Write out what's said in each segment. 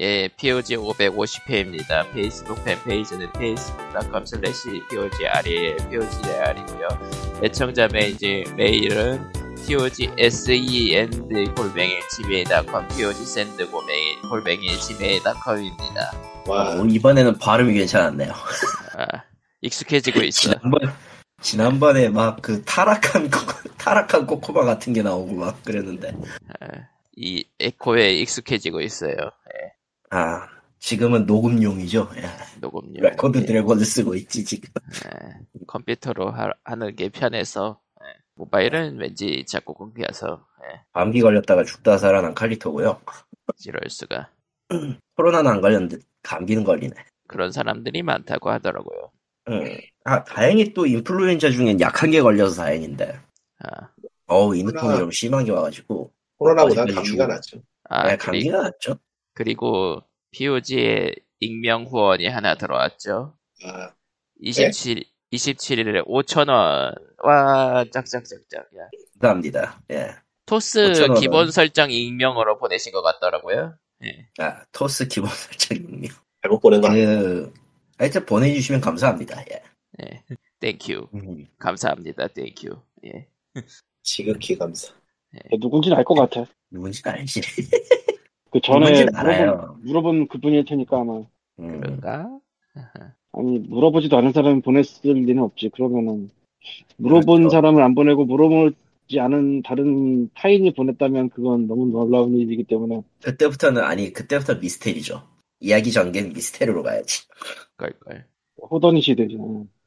예, POG 550회입니다. 페이스북 팬페이지는 facebook.com slash POGRE, POGR이고요. 애청자 메이지, 메일은 POGSEND 골뱅이 gmail.com, POGSEND 골뱅이, 골뱅이 gmail.com입니다. 와, 어, 이번에는 발음이 괜찮았네요. 아, 익숙해지고 있어. 지난번, 지난번에 막 그 타락한, 코, 타락한 코코마 같은 게 나오고 막 그랬는데. 아, 이 에코에 익숙해지고 있어요. 예, 아, 지금은 녹음용이죠. 예. 녹음용. 레코드 예. 드래곤을 쓰고 있지, 지금. 예, 컴퓨터로 하, 하는 게 편해서 예, 모바일은 왠지 자꾸 끊겨서 예, 감기 걸렸다가 죽다 살아난 칼리토고요. 이럴 수가 코로나는 안 걸렸는데 감기는 걸리네. 그런 사람들이 많다고 하더라고요. 응. 아, 다행히 또 인플루엔자 중엔 약한 게 걸려서 다행인데. 아, 어우, 이 느낌이 코로나- 좀 심한 게 와가지고. 코로나보다 감기가. 낫죠. 아 네, 감기가 낫죠. 그리고 POG에 익명 후원이 하나 들어왔죠. 아, 27 27일에 5,000원. 와 짝짝짝짝. 야. 감사합니다. 예. 토스 5,000원 은? 기본 설정 익명으로 보내신 것 같더라고요. 예. 아, 토스 기본 설정입니다. 잘못 보낸 거? 그, 하여튼 보내주시면 감사합니다. 예. 예. Thank you. 음. 감사합니다. Thank you. 예. 지극히 감사. 누군지는 알 것 같아. 누군지 알지. 그 전에 물어본. 물어본 그분일 테니까 아마. 음. 그런가? 아니, 물어보지도 않은 사람이 보냈을 리는 없지. 그러면은, 물어본 그렇죠. 사람을 안 보내고 물어보지 않은 다른 타인이 보냈다면 그건 너무 놀라운 일이기 때문에. 그때부터는, 아니, 그때부터 미스테리죠. 이야기 전개는 미스테리로 가야지. 걸걸. 호더니시 되지.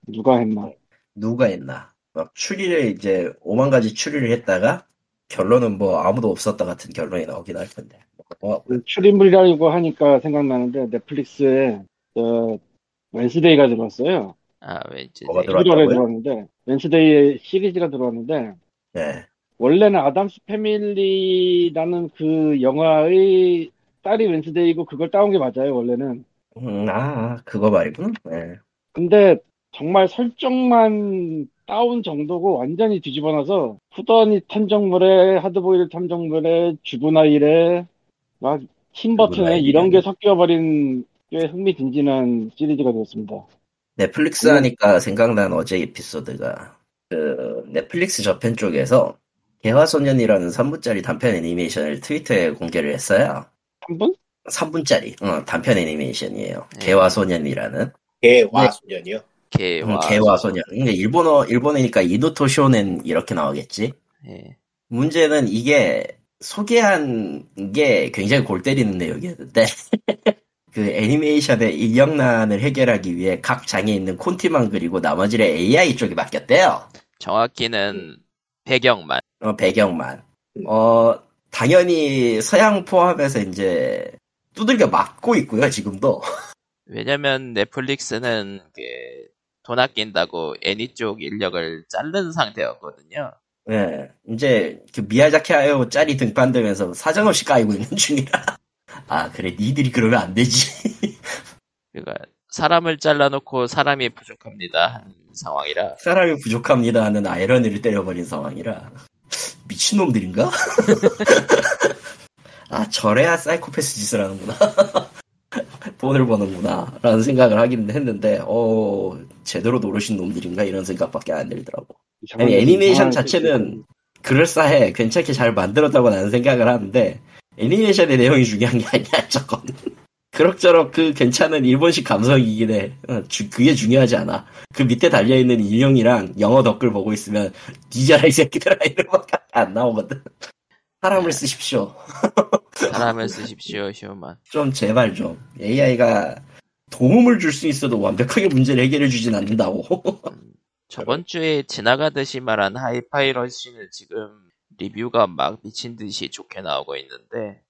누가 했나. 누가 했나. 막 추리를 이제, 오만 가지 추리를 했다가, 결론은 뭐 아무도 없었다 같은 결론이 나오긴 할 텐데. 뭐, 그 출인물이라고 하니까 생각나는데 넷플릭스에 저 웬스데이가 들어왔어요. 아 왠지 뭐가 네. 들어왔- 11월에 들어왔다고요? 들어왔는데 웬스데이의 시리즈가 들어왔는데 네. 원래는 아담스 패밀리라는 그 영화의 딸이 웬스데이고 그걸 따온 게 맞아요, 원래는. 음, 아, 그거 말이구나. 네. 근데 정말 설정만 따온 정도고 완전히 뒤집어놔서 후더니 탐정물에 하드보일 탐정물에 주부나일에 막 팀버튼에 주부나일이라니. 이런 게 섞여버린 꽤 흥미진진한 시리즈가 되었습니다. 넷플릭스 음. 하니까 생각난 어제 에피소드가 그 넷플릭스 저편 쪽에서 개화소년이라는 3분짜리 단편 애니메이션을 트위터에 공개를 했어요. 한 분? 3분짜리 어, 단편 애니메이션이에요. 네. 개화소년이라는 개와 네. 소년이요? 개와 음, 개화소년. 근데 일본어 일본어니까 이노토 쇼넨 이렇게 나오겠지. 예. 문제는 이게 소개한 게 굉장히 골 때리는 내용이었는데 그 애니메이션의 인력난을 해결하기 위해 각 장에 있는 콘티만 그리고 나머지를 AI 쪽에 맡겼대요. 정확히는 배경만. 어, 배경만. 음. 어, 당연히 서양 포함해서 이제 두들겨 맞고 있고요, 지금도. 왜냐면 넷플릭스는 그돈 아낀다고 애니 쪽 인력을 자른 상태였거든요. 예, 이제 그 미야자키 하요 짤이 등판 되면서 사정없이 까이고 있는 중이라. 아, 그래, 니들이 그러면 안 되지. 그러니까 사람을 잘라놓고 사람이 부족합니다 하는 상황이라 사람이 부족합니다 하는 아이러니를 때려버린 상황이라. 미친놈들인가? 아, 저래야 사이코패스 짓을 하는구나. 돈을 버는구나. 라는 생각을 하긴 했는데, 어, 제대로 노르신 놈들인가? 이런 생각밖에 안 들더라고. 아니, 애니메이션 자체는 그럴싸해. 괜찮게 잘 만들었다고 나는 생각을 하는데, 애니메이션의 내용이 중요한 게 아니야, 저건. 그럭저럭 그 괜찮은 일본식 감성이긴 해. 어, 주- 그게 중요하지 않아. 그 밑에 달려있는 인형이랑 영어 댓글 보고 있으면, 뒤져라, 이 새끼들아, 이런밖에 안 나오거든. 사람을 쓰십시오. 사람을 쓰십시오 휴먼. 좀 제발 좀. AI가 도움을 줄 수 있어도 완벽하게 문제를 해결해 주진 않는다고. 저번 주에 지나가듯이 말한 하이파이러시는 지금 리뷰가 막 미친 듯이 좋게 나오고 있는데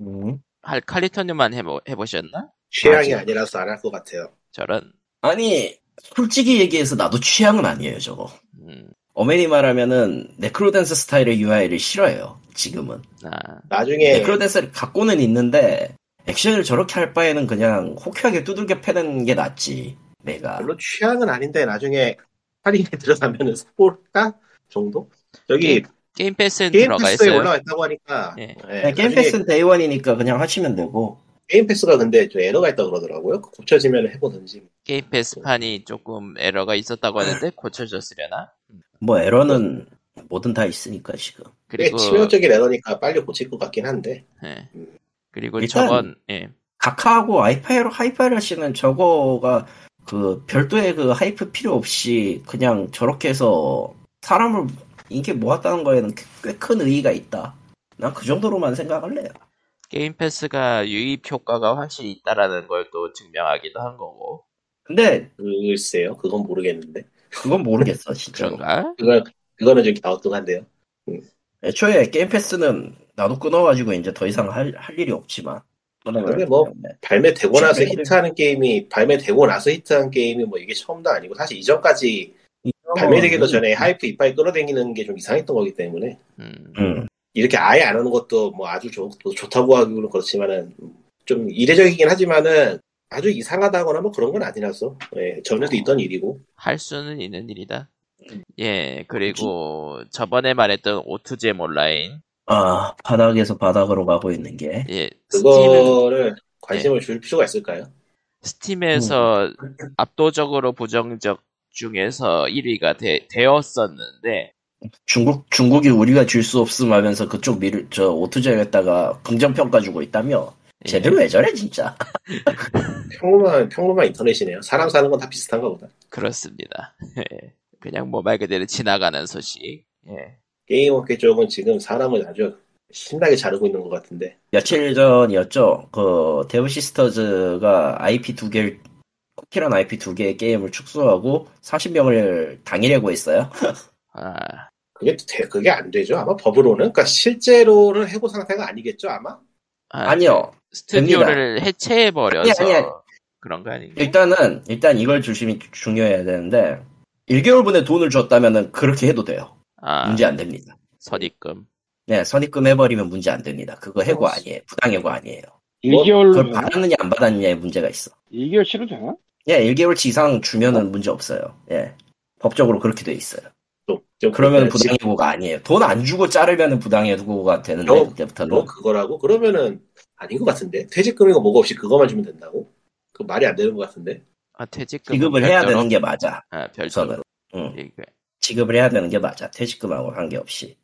음. 할 칼리토님만 해보, 해보셨나? 취향이 맞아. 아니라서 안 할 것 같아요. 저런 아니, 솔직히 얘기해서 나도 취향은 아니에요, 저거. 음, 어메니 말하면은 네크로댄스 스타일의 UI를 싫어해요. 지금은. 아, 나중에 네크로댄스를 갖고는 있는데 액션을 저렇게 할 바에는 그냥 호쾌하게 두들겨 패는 게 낫지. 내가. 별로 취향은 아닌데 나중에 할인에 들어가면은 사볼까 정도? 여기 게임 패스에 게임 들어가 패스에 있어요. 올라와 있다고 하니까 예. 예, 그냥 게임 나중에 패스는 day one이니까 그냥 하시면 되고. 게임 패스가 근데 좀 에러가 있다 고 그러더라고요. 그거 고쳐지면 해보든지. 게임 패스판이 조금 에러가 있었다고 하는데 고쳐졌으려나? 뭐 에러는 뭐든 다 있으니까 지금. 꽤 그리고 치명적인 에러니까 빨리 고칠 것 같긴 한데. 예. 음. 그리고 저번 예. 카카하고 하이파이로 하이파이러시는 저거가 그 별도의 그 hype 필요 없이 그냥 저렇게 해서 사람을 인기 모았다는 거에는 꽤 큰 의의가 있다. 난 그 정도로만 생각할래요. 게임 패스가 유입 효과가 확실히 있다라는 걸 또 증명하기도 한 거고 근데 글쎄요. 그건 모르겠는데. 그건 모르겠어 진짜로. 그런가? 그거, 그거는 좀 갸우뚱한데요. 애초에 게임 패스는 나도 끊어가지고 이제 더 이상 할, 할 일이 없지만. 근데 뭐 발매되고 나서 히트하는 게임이, 발매되고 나서 히트한 게임이 뭐 이게 처음도 아니고, 사실 이전까지 발매되기도 전에 하이프 이빨 끌어당기는 게 좀 이상했던 거기 때문에, 음. 음. 이렇게 아예 안 하는 것도 뭐 아주 좋, 좋다고 하기는 그렇지만은, 좀 이례적이긴 하지만은, 아주 이상하다거나 뭐 그런 건 아니라서, 예, 전에도 있던 일이고, 할 수는 있는 일이다. 음. 예, 그리고 저번에 말했던 오투잼 온라인. 아 바닥에서 바닥으로 가고 있는 게 예, 그거를 관심을 줄 필요가 있을까요? 스팀에서 음. 압도적으로 부정적 중에서 1위가 되, 되었었는데, 중국 중국이 우리가 줄 수 없음 하면서 그쪽 미를 저 오투제에다가 긍정 평가 주고 있다며 예, 쟤들 왜 저래 진짜 평범한, 평범한 인터넷이네요. 사람 사는 건 다 비슷한가 보다. 그렇습니다. 예, 그냥 뭐 말 그대로 지나가는 소식. 예, 게임 업계 쪽은 지금 사람을 아주 신나게 자르고 있는 것 같은데. 며칠 전이었죠 그 데브 시스터즈가 IP 두 개를 쿠키런 IP 두 개의 게임을 축소하고 40명을 당일 해고 했어요 아, 그게 돼- 그게 안 되죠. 아마 법으로는. 그러니까 실제로는 해고 상태가 아니겠죠, 아마? 아, 아니요 스튜디오를 해체해 버려서 아니, 아니, 아니. 그런 거 아닌가? 일단은 일단 이걸 조심히 중요해야 되는데 1개월분의 돈을 줬다면은 그렇게 해도 돼요 아, 문제 안 됩니다 선입금. 네 선입금 해버리면 문제 안 됩니다 그거 해고 어. 아니에요 부당 해고 아니에요 1개월로 그걸 되나? 받았느냐 안 받았느냐에 문제가 있어 1개월 치료 되나? 예 1개월치 이상 주면은 문제 없어요 예 법적으로 그렇게 돼 있어요 그러면 그렇게 부당 해고가 아니에요 돈 안 주고 자르면은 부당 해고가 되는데 어, 그때부터는 뭐 그거라고? 그러면은 아닌 것 같은데. 퇴직금이고 뭐가 없이 그것만 주면 된다고? 그 말이 안 되는 것 같은데. 아, 퇴직금. 지급을 해야 되는 게 맞아. 아, 별도로. 우선은. 응. 이게, 지급을 해야 되는 게 맞아. 퇴직금하고 관계없이.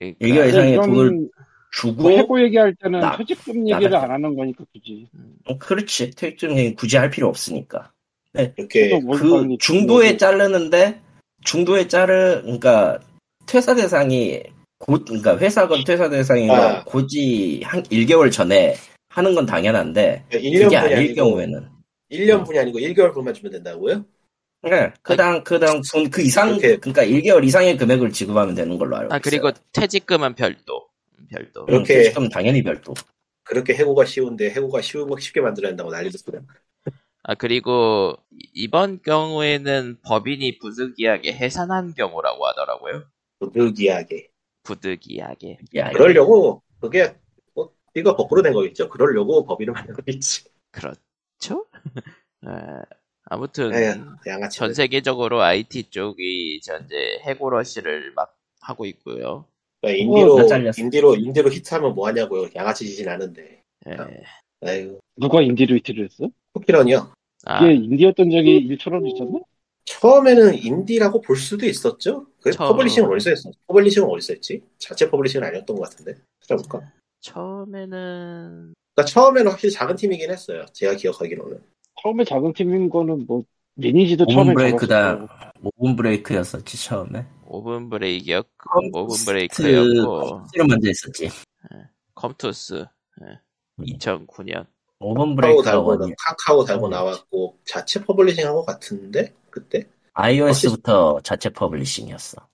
그러니까, 1개월 이상의 돈을 주고 뭐 해고 얘기할 때는 나- 퇴직금 얘기를 안 하는 거니까 굳이. 음, 어, 그렇지. 퇴직금 얘기 굳이 할 필요 없으니까. 이렇게 또그 중도에 뭐- 자르는데 중도에 자르 그러니까 퇴사 대상이 곧 그러니까 회사건 퇴사 대상이건 아. 고지 한 1개월 전에 하는 건 당연한데 1년 그게 아닐 경우에는 1년 분이 아니고 1개월 분만 주면 된다고요? 네, 그당 그당 돈 그 이상 그렇게- 그러니까 1개월 이상의 금액을 지급하면 되는 걸로 알고 아, 있어요. 그리고 퇴직금은 별도. 음, 별도. 음, 이렇게- 퇴직금 당연히 별도. 그렇게 해고가 쉬운데 해고가 쉬운 쉽게 만들어야 한다고 난리도 소리야. 아, 그리고 이- 이번 경우에는 법인이 부득이하게 해산한 경우라고 하더라고요. 부득이하게. 부득이하게. 야, 그러려고 그게 뭐 이거 거꾸로 된 거겠죠. 그러려고 법인을 만든 거겠지. 그렇 죠? 아, 아무튼 양아치. 전 세계적으로 IT 쪽이 현재 해고 러시를 막 하고 있고요. 그러니까 어, 인디로 다 잘렸어. 인디로 인디로 히트하면 뭐 하냐고요. 양아치 짓이 나는데. 예. 아유 누가 인디로 히트를 했어? 쿠키런이요. 아, 이게 인디였던 적이 1초라도 있었나? 처음에는 인디라고 볼 수도 있었죠. 그 처음. publishing은 어디서 했어? publishing은 어디서 했지? 자체 publishing은 아니었던 것 같은데. 찾아볼까? 처음에는 그러니까 처음에는 확실히 작은 팀이긴 했어요. 제가 기억하기로는. 처음에 작은 팀인 거는 뭐 리니지도 처음에 브레이크다. 작았었고. 오븐 브레이크였었지 처음에. 오븐 브레이크였 컴투스- 오븐 브레이크였고 컴투스로 먼저 있었지. 컴투스 예. 2009년 오븐 카카오 브레이크가 달고? 카카오 달고 음. 나왔고 자체 publishing 한 것 같은데 그때. iOS부터 자체 publishing이었어.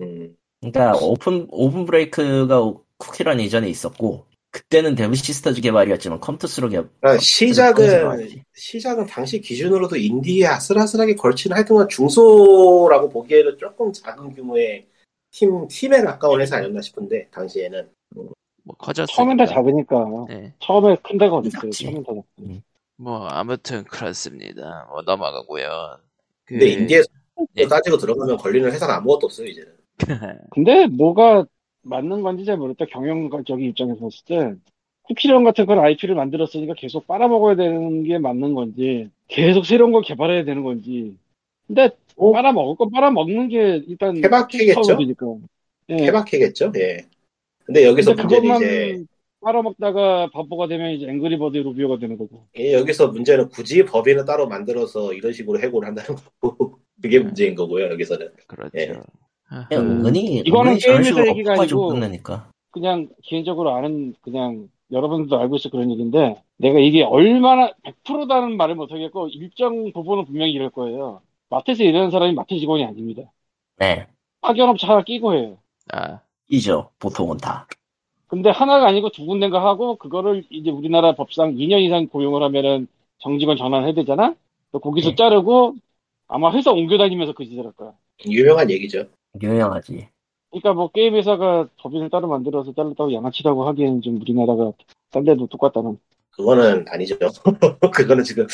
음. 그러니까 오픈 오븐 브레이크가 쿠키런 이전에 있었고 그때는 데브 시스터즈 개발이었지만 컴투스로 개발. 그러니까 시작은. 시작은 당시 기준으로도 인디에 아슬아슬하게 걸치는 하여튼간 중소라고 보기에는 조금 작은 규모의 팀 팀에 가까운 회사 아니었나 싶은데 당시에는 뭐 커졌으니까 처음엔 다 작으니까. 예. 처음에 큰 데가 어딨어요. 처음엔 다 작고. 뭐 아무튼 그렇습니다. 뭐 넘어가고요. 그, 근데 인디에서 예. 따지고 들어가면 걸리는 회사는 아무것도 없어요 이제는. 근데 뭐가 맞는 건지 잘 모르겠다. 경영적인 입장에서 봤을 때 쿠키런 같은 그런 IP를 만들었으니까 계속 빨아먹어야 되는 게 맞는 건지, 계속 새로운 걸 개발해야 되는 건지. 근데 어? 빨아먹을 건 빨아먹는 게 일단? 사업이니까. 예. 케바케겠죠. 예. 근데 여기서 근데 문제는 이제 빨아먹다가 바보가 되면 이제 앵그리버드 루비오가 되는 거고. 예, 여기서 문제는 굳이 법인을 따로 만들어서 이런 식으로 해고를 한다는 거고 그게 문제인 거고요. 여기서는 그렇죠. 예. 아하. 그냥 은근히 이거는 게임에서 얘기가 아니고. 그냥 개인적으로 아는 그냥 여러분들도 알고 있어 그런 얘기인데 내가 이게 얼마나 100%다는 말을 못하겠고 일정 부분은 분명히 이럴 거예요. 마트에서 일하는 사람이 마트 직원이 아닙니다. 네. 파견업체 하나 끼고 해요. 아, 이죠. 보통은 다. 근데 하나가 아니고 두 군데인가 하고 그거를 이제 우리나라 법상 2년 이상 고용을 하면은 정직원 전환해야 되잖아? 거기서 네. 자르고 아마 회사 옮겨 다니면서 그 짓을 할 거야. 유명한 얘기죠. 유명하지. 그러니까 뭐 게임 회사가 법인을 따로 만들어서 잘랐다고 양아치라고 하기에는 좀 우리나라가 딴 데도 똑같다는. 그거는 아니죠. 그거는 지금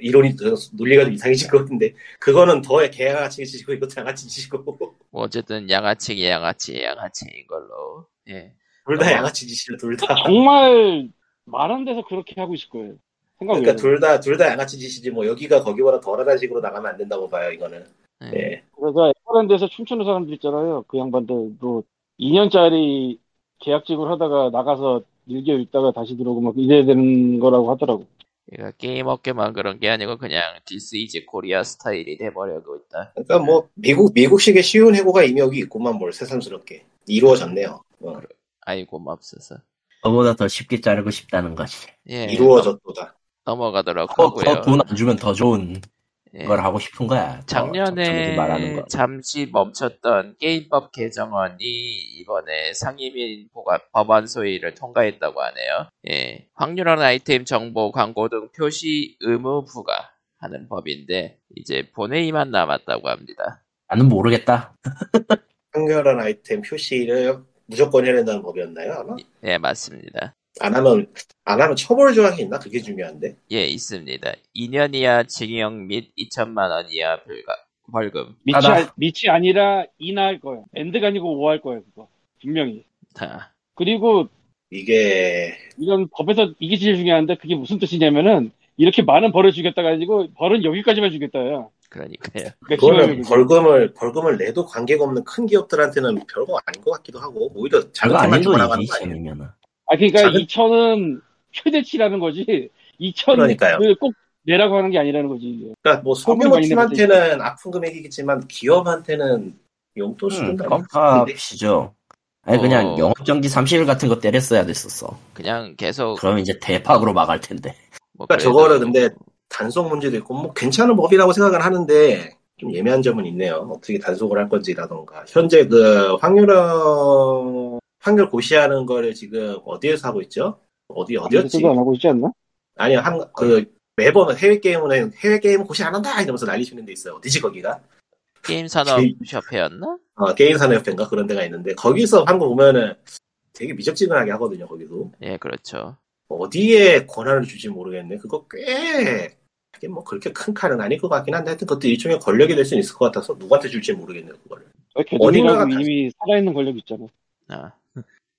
이론이 논리가 좀 이상해진 것 같은데 그거는 더 개양아치 짓이고 이것도 양아치 짓이고 뭐 어쨌든 양아치기 양아치 양아치인 걸로. 예. 둘 다 양아치 짓이죠. 둘 다. 정말 많은 데서 그렇게 하고 있을 거예요. 생각 그러니까. 둘 다 둘 다 양아치 짓이지 뭐 여기가 거기보다 덜하다는 식으로 나가면 안 된다고 봐요. 이거는. 예. 예. 그래서 에버랜드에서 춤추는 사람들 있잖아요. 그 양반들도 2년짜리 계약직을 하다가 나가서 일개월 있다가 다시 들어오고 막 이래야 되는 거라고 하더라고. 그러니까 게임 업계만 그런 게 아니고 그냥 this is Korea style이 돼버리고 있다. 그러니까 뭐 미국 미국식의 쉬운 해고가 이미 여기 있구만 뭘 새삼스럽게 이루어졌네요. 어, 아이고 맙소사. 그보다 더 쉽게 자르고 싶다는 거지. 예. 이루어졌도다. 넘어가도록 더 하고요. 돈안 주면 더 좋은 예. 걸 하고 싶은 거야. 더 작년에 거. 잠시 멈췄던 게임법 개정안이 이번에 상임위 법안 소위를 통과했다고 하네요. 예. 확률한 아이템 정보, 광고 등 표시 의무 부과하는 법인데 이제 본회의만 남았다고 합니다. 나는 모르겠다. 한결한 아이템 표시를 무조건 해야 된다는 법이었나요 아마? 예, 맞습니다. 안 하면 안 하면 처벌 조항이 있나? 그게 중요한데. 예, 있습니다. 2년 이하 징역 및 2천만 원 이하 불가, 벌금. 밑이, 하다. 아, 밑이 아니라 이나 할 거예요. 엔드가 아니고 오할 거예요, 그거. 분명히. 다. 그리고 이게 이런 법에서 이게 제일 중요한데 그게 무슨 뜻이냐면은 이렇게 많은 벌을 주겠다 가지고 벌은 여기까지만 주겠다야. 그러니까요. 그러니까 그거는 벌금을 벌금을 내도 관계가 없는 큰 기업들한테는 별거 아닌 것 같기도 하고 오히려 그거 자극만 아닌 주고 나가는 돈이지, 거 아니에요? 지금이면은. 아 그러니까 작은- 2천은 최대치라는 거지. 2천 그러니까요. 꼭 내라고 하는 게 아니라는 거지. 이게. 그러니까 뭐 아무리 많이 소규모 팀한테는 아픈 금액이겠지만 기업한테는 용돈 응, 수준도 음, 껌값이죠. 아니, 그냥 어. 영업정지 30일 같은 거 때렸어야 됐었어. 그냥 계속 그럼 이제 대박으로 막을 텐데. 뭐 그러니까 그래도 저거를 근데 단속 문제도 있고 뭐 괜찮은 법이라고 생각을 하는데 좀 예매한 점은 있네요. 어떻게 단속을 할 건지라던가 현재 그 확률 확률 고시하는 거를 지금 어디에서 하고 있죠? 어디 어디였지? 안 하고 있지 않나? 아니요 한그 매번 해외 게임은 해외 게임은 고시 안 한다 이러면서 난리 치는 데 있어요. 어디지 거기가? 게임 산업 게- 협회였나? 어, 게임 산업협회인가 그런 데가 있는데 거기서 한거 보면은 되게 미적지근하게 하거든요. 거기도 예, 그렇죠. 어디에 권한을 줄지 모르겠네. 그거 꽤 이게 뭐 그렇게 큰 칼은 아닐 것 같긴 한데 하여튼 그것도 일종의 권력이 될 수는 있을 것 같아서 누구한테 줄지 모르겠네요. 그거를. 개동이라고 어딘가가 다- 이미 살아있는 권력 있잖아. 아,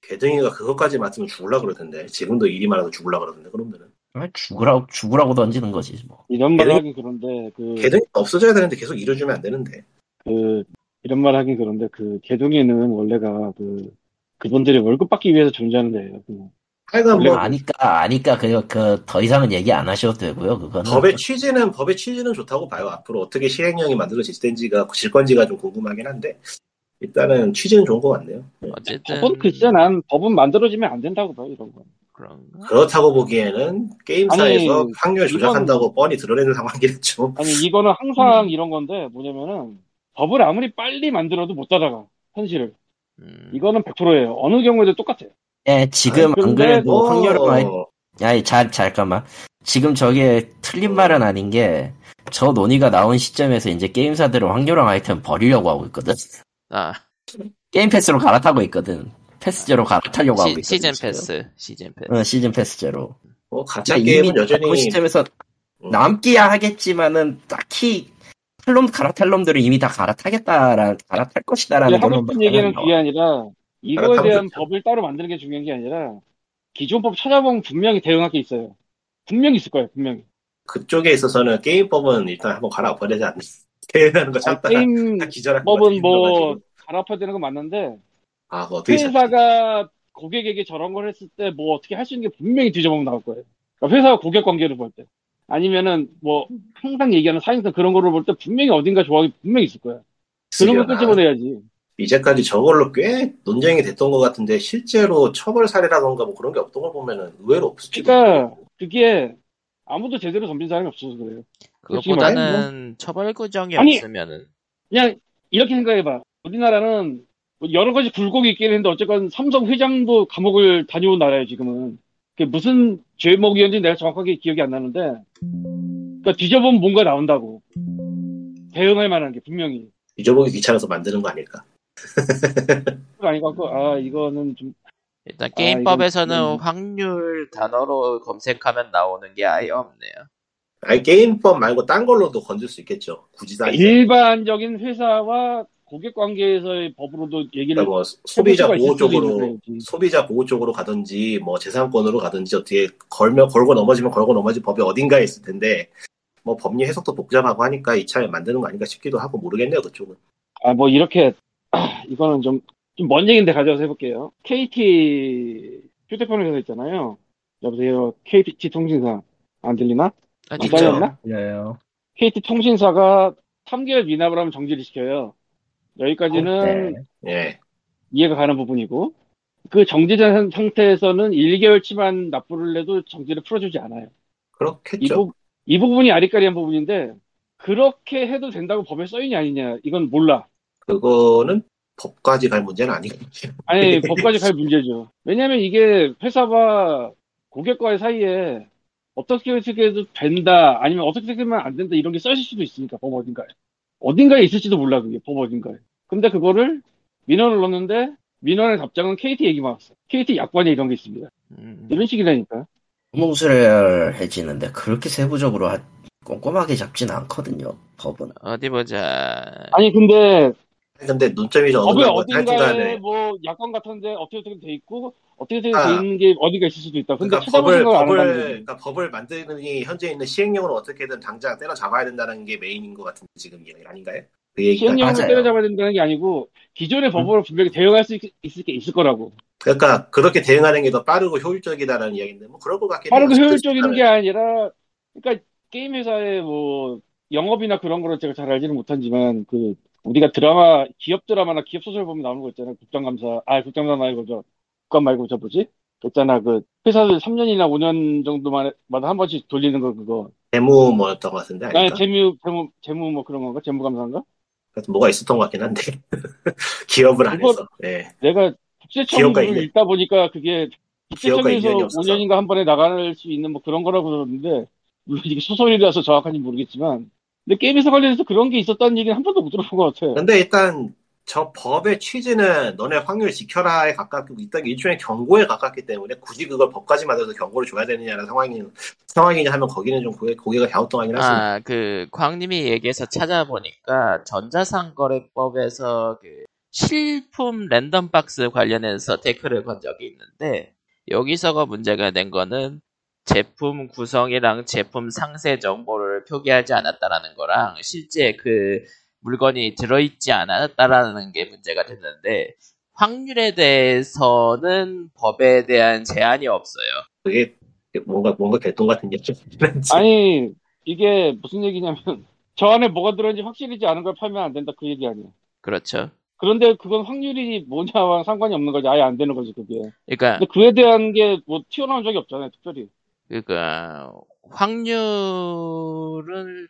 개등이가 그것까지 맡으면 죽을라 그러던데 지금도 일이 많아서 죽을라 그러던데 그놈들은 아, 죽으라고, 죽으라고 던지는 거지, 뭐. 이런 말 개동- 하긴 그런데 그, 개등이 없어져야 되는데 계속 일해주면 안 되는데 그 이런 말 하긴 그런데 그 개동이는 원래가 그 그분들이 월급 받기 위해서 존재하는 데예요. 그냥. 하여간 뭐 아니까, 아니까, 그, 그, 더 이상은 얘기 안 하셔도 되고요, 그거는. 법의 취지는 법의 취지는 좋다고 봐요. 앞으로 어떻게 시행령이 만들어질 건지가 질 건지가 좀 궁금하긴 한데 일단은 취지는 좋은 것 같네요. 네. 어쨌든 법은 글쎄 난 법은 만들어지면 안 된다고 봐 이런 거. 그런가? 그렇다고 보기에는 게임사에서 아니, 확률 조작한다고 뻔히 드러내는 상황이겠죠. 아니 이거는 항상 이런 건데 뭐냐면은 법을 아무리 빨리 만들어도 못 따라가 현실을. 음, 이거는 100%예요. 어느 경우에도 똑같아요. 예, 지금 아니, 안 근데 그래도 확률은 많이, 어, 아니, 자, 잠깐만. 지금 저게 틀린 말은 아닌 게, 저 논의가 나온 시점에서 이제 게임사들은 확률형 아이템 버리려고 하고 있거든. 아, 게임 패스로 갈아타고 있거든. 패스제로 갈아타려고 하고 시, 있거든. 시즌 지금. 패스, 시즌 패스. 어, 시즌 패스제로. 뭐 가짜 그러니까 게임은 이미 여전히 그 시점에서 음. 남기야 하겠지만은 딱히 탈놈 갈아탈 놈들은 이미 다 갈아타겠다라 갈아탈 것이다라는 하고 걸로 싶은 얘기는. 그게 아니라 이거에 대한 좋죠. 법을 따로 만드는 게 중요한 게 아니라 기존 법 찾아보면 분명히 대응할 게 있어요. 분명히 있을 거예요, 분명히. 그쪽에 있어서는 게임법은 일단 한번 갈아엎어야지 않나. 대응하는 거 참다가 게임법은 다 기절할 것 같아. 뭐 되는 건 맞는데 아, 그거 어떻게? 회사가 고객에게 저런 걸 했을 때 뭐 어떻게 할 수 있는 게 분명히 뒤져보면 나올 거예요. 그러니까 회사와 고객 관계를 볼 때. 아니면은 뭐 항상 얘기하는 사행성 그런 거를 볼 때 분명히 어딘가 조항이 분명히 있을 거야. 그런 걸 있으려나? 끄집어내야지. 이제까지 저걸로 꽤 논쟁이 됐던 것 같은데 실제로 처벌 사례라던가 뭐 그런 게 없던 걸 보면은 의외로 없을지도 그러니까 그게 아무도 제대로 덤빈 사람이 없어서 그래요. 그것보다는 처벌 규정이 아니, 없으면은 그냥 이렇게 생각해봐. 우리나라는 뭐 여러 가지 굴곡이 있긴 했는데 어쨌건 삼성 회장도 감옥을 다녀온 나라예요 지금은. 그게 무슨 죄목이었는지 내가 정확하게 기억이 안 나는데 그러니까 뒤져보면 뭔가 나온다고. 대응할 만한 게 분명히. 잊어보기 귀찮아서 만드는 거 아닐까? 그거 아닌 것 같고 아 이거는 좀 일단 아, 게임법에서는 이건- 확률 단어로 검색하면 나오는 게 아예 없네요. 아니 게임법 말고 딴 걸로도 건질 수 있겠죠. 굳이 다 일반적인 회사와 고객 관계에서의 법으로도 얘기를 뭐 소비자 보호 쪽으로. 소비자 보호 쪽으로 가든지 뭐 재산권으로 가든지 어떻게 걸면 걸고 넘어지면 걸고 넘어지 법이 어딘가에 있을 텐데 뭐 법리 해석도 복잡하고 하니까 이참에 만드는 거 아닌가 싶기도 하고 모르겠네요 그쪽은. 아, 뭐, 이렇게, 아, 이거는 좀, 좀 먼 얘기인데 가져와서 해볼게요. KT 휴대폰 회사 있잖아요. 여보세요. KT 통신사. 안 들리나? 아, 안. 잘렸나? 네. KT 통신사가 3개월 미납을 하면 정지를 시켜요. 여기까지는 네. 예. 이해가 가는 부분이고, 그 정지된 상태에서는 1개월치만 납부를 해도 정지를 풀어주지 않아요. 이, 그렇겠죠. 부, 이 부 분이 아리까리한 부분인데, 그렇게 해도 된다고 법에 써있냐 아니냐, 이건 몰라. 그거는 법까지 갈 문제는 아니거든요. 아니, 법까지 갈 문제죠. 왜냐면 이게 회사와 고객과의 사이에 어떻게 어떻게 해도 된다, 아니면 어떻게 하면 안 된다, 이런 게 써있을 수도 있으니까, 법 어딘가에. 어딘가에 있을지도 몰라, 그게, 법 어딘가에. 근데 그거를 민원을 넣었는데, 민원의 답장은 KT 얘기만 왔어. KT 약관에 이런 게 있습니다. 음, 이런 식이라니까. 무술해지는데 그렇게 세부적으로 하- 꼼꼼하게 잡진 않거든요. 법은. 어디 보자. 아니, 근데 근데 논점이 어느 법에 정도 어딘가에 뭐 약관 같은데 어떻게 어떻게 돼 있고, 어떻게 어떻게 아. 돼 있는 게 어디가 있을 수도 있다. 근데 그러니까 법을 법을. 그러니까 법을 만드는 현재 있는 시행령으로 어떻게든 당장 때려 잡아야 된다는 게 메인인 것 같은데 지금 이게 아닌가요? 그 얘기가 시행령을. 때려잡아야 된다는 게 아니고 기존의 법으로 분명히 대응할 수 있, 있을 게 있을 거라고. 그러니까 그렇게 대응하는 게 더 빠르고 효율적이다라는 이야기인데 뭐 그럴 것 같긴 빠르고 해요. 효율적인 게 아니라 그러니까 게임 회사의 뭐 영업이나 그런 거를 제가 잘 알지는 못하지만 그 우리가 드라마 기업 드라마나 기업 소설 보면 나오는 거 있잖아요. 국정감사 아 국정감사 말고 저 국감 말고 저 뭐지? 그 있잖아 그 회사들 3년이나 5년 정도마다 한 번씩 돌리는 거 그거. 재무 뭐였던 것 같은데 아니? 재무 재무 재무 뭐 그런 건가? 재무감사인가? 뭐가 있었던 것 같긴 한데 기업을 안 해서 예. 내가 국세청을 있네. 읽다 보니까 그게 없어서. 5년인가 한 번에 나갈 수 있는 뭐 그런 거라고 들었는데 물론 이게 소설이라서 정확한지 모르겠지만 근데 게임에서 관련해서 그런 게 있었다는 얘기는 한 번도 못 들어본 것 같아. 근데 일단 저 법의 취지는 너네 확률 지켜라에 가깝고 일단 일종의 경고에 가깝기 때문에 굳이 그걸 법까지 만들어서 경고를 줘야 되느냐는 상황이 상황이냐 하면 거기는 좀 고개, 고개가 갸우뚱하긴 하습니다 아, 그, 광님이 얘기해서 찾아보니까, 전자상거래법에서 그, 실품 랜덤박스 관련해서 태클을 건 적이 있는데, 여기서가 문제가 된 거는, 제품 구성이랑 제품 상세 정보를 표기하지 않았다라는 거랑, 실제 그, 물건이 들어있지 않았다라는 게 문제가 됐는데, 확률에 대해서는 법에 대한 제한이 없어요. 그게 뭔가 뭔가 개똥 같은 얘기죠. 아니 이게 무슨 얘기냐면 저 안에 뭐가 들어있는지 확실히지 않은 걸 팔면 안 된다 그 얘기 아니야. 그렇죠. 그런데 그건 확률이 뭐냐와 상관이 없는 거지. 아예 안 되는 거지 그게. 그러니까, 근데 그에 대한 게 뭐 튀어나온 적이 없잖아요 특별히. 그러니까 확률을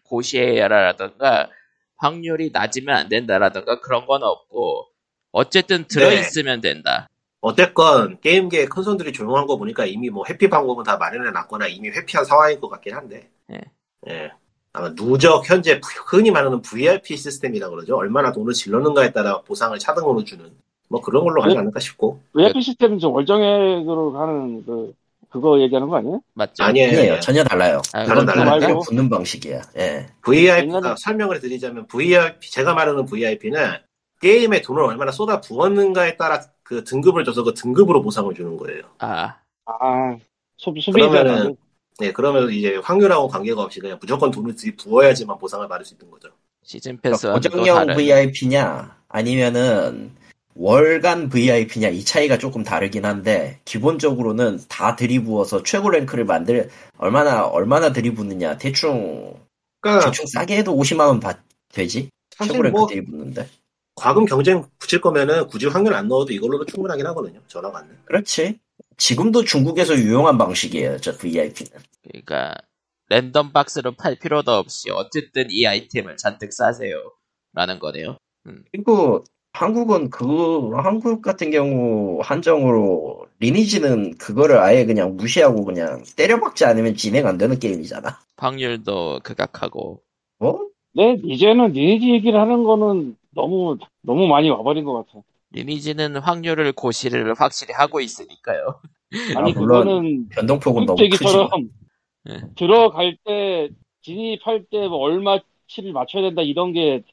고시해야라든가 확률이 낮으면 안 된다라든가 그런 건 없고 어쨌든 들어있으면 된다. 어쨌건 게임계의 큰 손들이 조용한 거 보니까 이미 뭐 회피 방법은 다 마련해 놨거나 이미 회피한 상황인 것 같긴 한데. 예. 예. 아마 누적 현재 흔히 말하는 VIP 시스템이라고 그러죠. 얼마나 돈을 질렀는가에 따라 보상을 차등으로 주는 뭐 그런 걸로 하지 네. 않을까 싶고. VIP 시스템은 저 월정액으로 하는 그 그거 얘기하는 거 아니에요? 맞죠? 아니에요. 아니에요. 전혀 달라요. 아, 다른 달라요. 붙는 방식이야. 예. VIP가 옛날에- 설명을 드리자면 VIP 제가 말하는 VIP는 게임에 돈을 얼마나 쏟아 부었는가에 따라 그 등급을 줘서 그 등급으로 보상을 주는 거예요. 아, 아, 소, 소비자. 그러면은 네 그러면 이제 확률하고 관계가 없이 그냥 무조건 돈을 부어야지만 보상을 받을 수 있는 거죠. 시즌 그러니까 패스와는 또 고정형 VIP냐 아니면은 월간 VIP냐 이 차이가 조금 다르긴 한데 기본적으로는 다 들이부어서 최고 랭크를 만들 얼마나 얼마나 들이붓느냐 대충 그러니까 대충 싸게 해도 50만 원 받, 되지 사실 최고 랭크 뭐 들이붓는데 과금 경쟁 붙일 거면은 굳이 확률 안 넣어도 이걸로도 충분하긴 하거든요. 저랑 맞는. 그렇지 지금도 중국에서 유용한 방식이에요 저 VIP는 그러니까 랜덤 박스로 팔 필요도 없이 어쨌든 이 아이템을 잔뜩 사세요 라는 거네요. 그리고 한국은 그 한국 같은 경우 한정으로 리니지는 그거를 아예 그냥 무시하고 그냥 때려박지 않으면 진행 안 되는 게임이잖아. 확률도 극악하고 뭐? 네, 이제는 리니지 얘기를 하는 거는 너무, 너무 많이 와버린 것 같아. 리니지는 확률을 고시를 확실히 하고 있으니까요. 아니, 아, 물론 그거는 변동폭은 너무 크지만. 예. 들어갈 때, 진입할 때 뭐 얼마치를 맞춰야 된다 이런 게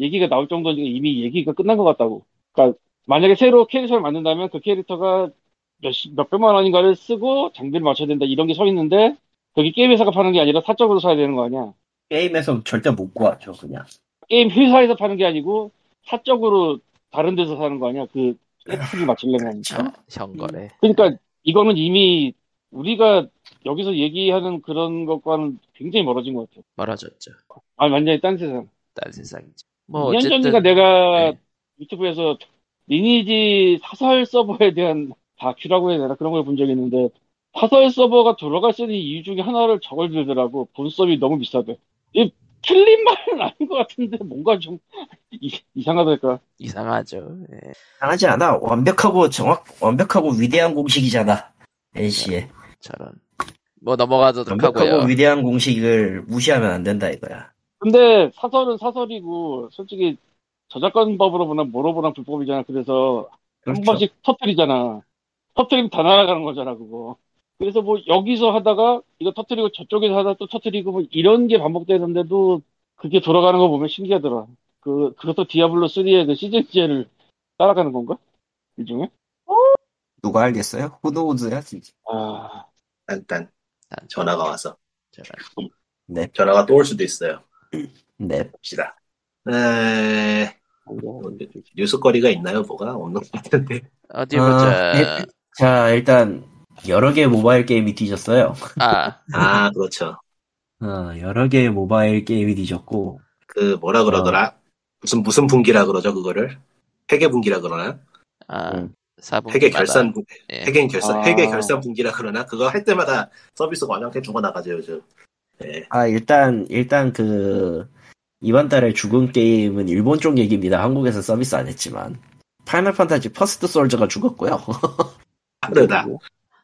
얘기가 나올 정도니까 이미 얘기가 끝난 것 같다고. 그러니까 만약에 새로 캐릭터를 만든다면 그 캐릭터가 몇, 몇백만 원인가를 쓰고 장비를 맞춰야 된다 이런 게 서 있는데 거기 게임 회사가 파는 게 아니라 사적으로 사야 되는 거 아니야. 게임에서 절대 못 구하죠 그냥. 게임 회사에서 파는 게 아니고 사적으로 다른 데서 사는 거 아니야. 그 혜택을 맞추려면. 저 현거래. 그러니까 이거는 이미 우리가 여기서 얘기하는 그런 것과는 굉장히 멀어진 것 같아요. 멀어졌죠. 아 완전히 딴 세상. 딴 세상이죠. 뭐 2년 어쨌든 전인가 내가 네. 유튜브에서 리니지 사설 서버에 대한 다큐라고 해야 되나 그런 걸 본 적이 있는데 사설 서버가 돌아갈 수 있는 이유 중에 하나를 저걸 들더라고 본섭이 너무 비싸대 이 틀린 말은 아닌 것 같은데 뭔가 좀 이, 이상하달까 이상하죠. 예. 당하지 않아. 완벽하고 정확, 완벽하고 위대한 공식이잖아. NC에. 저런. 뭐 넘어가도록 완벽하고 하고요. 위대한 공식을 무시하면 안 된다 이거야. 근데 사설은 사설이고 솔직히 저작권법으로 보나 뭐로 보나 불법이잖아 그래서 한 그렇죠. 번씩 터트리잖아. 터트리면 다 날아가는 거잖아, 그거. 그래서 뭐 여기서 하다가 이거 터트리고 저쪽에서 하다 또 터트리고 뭐 이런 게 반복되는데도 그게 돌아가는 거 보면 신기하더라. 그, 그것도 디아블로 3의 그 시즌제를 따라가는 건가? 일종의? 누가 알겠어요? 후노우즈야 진짜. 아, 일단 난 전화가 와서 저런. 네. 전화가 또 올 수도 있어요. 네. 봅시다. 에... 뭐, 뉴스거리가 있나요? 뭐가 없는 것 같은데. 어디 아, 보자. 네. 자 일단 여러 개의 모바일 게임이 뒤졌어요. 아, 아 그렇죠. 어, 여러 개의 모바일 게임이 뒤졌고 그 뭐라 그러더라? 무슨 무슨 분기라 그러죠 그거를? 회계 분기라 그러나? 아, 음. 사분. 회계 결산 분- 예. 회계 결산 아. 회계 결산 분기라 그러나? 그거 할 때마다 서비스가 완전히 죽어나가죠 요즘. 예. 아 일단 일단 그 이번 달에 죽은 게임은 일본 쪽 얘기입니다. 한국에서 서비스 안 했지만 파이널 판타지 퍼스트 솔저가 죽었고요. 빠르다.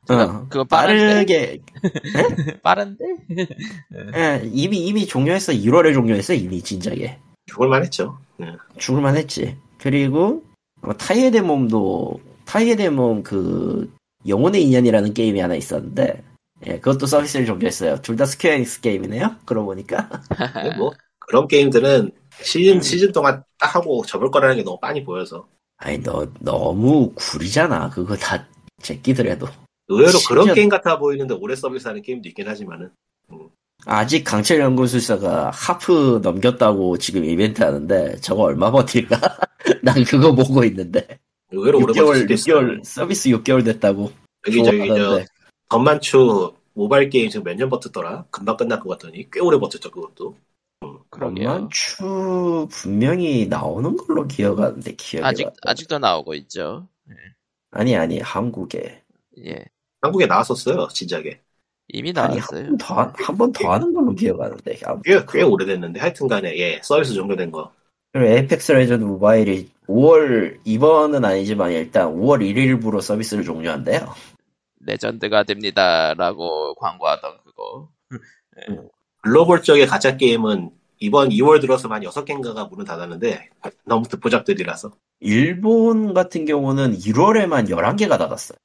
어, 그거 빠른데? 빠르게 빠른데? 예, 이미 이미 종료했어. 1월에 종료했어 이미 진작에. 죽을만 했죠. 예. 죽을만 했지. 그리고 뭐 다이의 대모험도 다이의 대모험 그 영혼의 인연이라는 게임이 하나 있었는데 예, 그것도 서비스를 종료했어요. 둘 다 스퀘어 에닉스 게임이네요. 그러고 보니까 근데 뭐 그런 게임들은 시즌 시즌 동안 딱 하고 접을 거라는 게 너무 빤히 보여서 아니 너 너무 구리잖아. 그거 다 제끼더라도 의외로 그런 심지어- 게임 같아 보이는데 오래 서비스하는 게임도 있긴 하지만은 아직 강철 연구술사가 하프 넘겼다고 지금 이벤트 하는데 저거 얼마 버틸까? 난 그거 보고 있는데 의외로 오래 버틸 6개월 수도 있어요. 6개월 서비스 6개월 됐다고 여기 저기 저. 덤만추 모바일 게임 지금 몇 년 버텼더라? 금방 끝날 것 같더니 꽤 오래 버텼죠 그것도. 그러게요. 만추 분명히 나오는 걸로 기억하는데 기억이 아직, 안 나. 아직도 나오고 있죠. 아니 아니 한국에 예. 한국에 나왔었어요 진작에. 이미 나왔어요. 한 번 더 한 번 더 하는 걸로 기억하는데 꽤, 꽤 오래됐는데 하여튼간에 예 서비스 종료된 거. 그리고 에이펙스 레전드 모바일이 5월 이번은 아니지만 일단 5월 1일부로 서비스를 종료한대요. 레전드가 됩니다라고 광고하던 그거. 글로벌 쪽의 가짜 게임은 이번 2월 들어서 만 6개인가가 문을 닫았는데 너무 듣보잡들이라서 일본 같은 경우는 1월에만 11개가 닫았어요.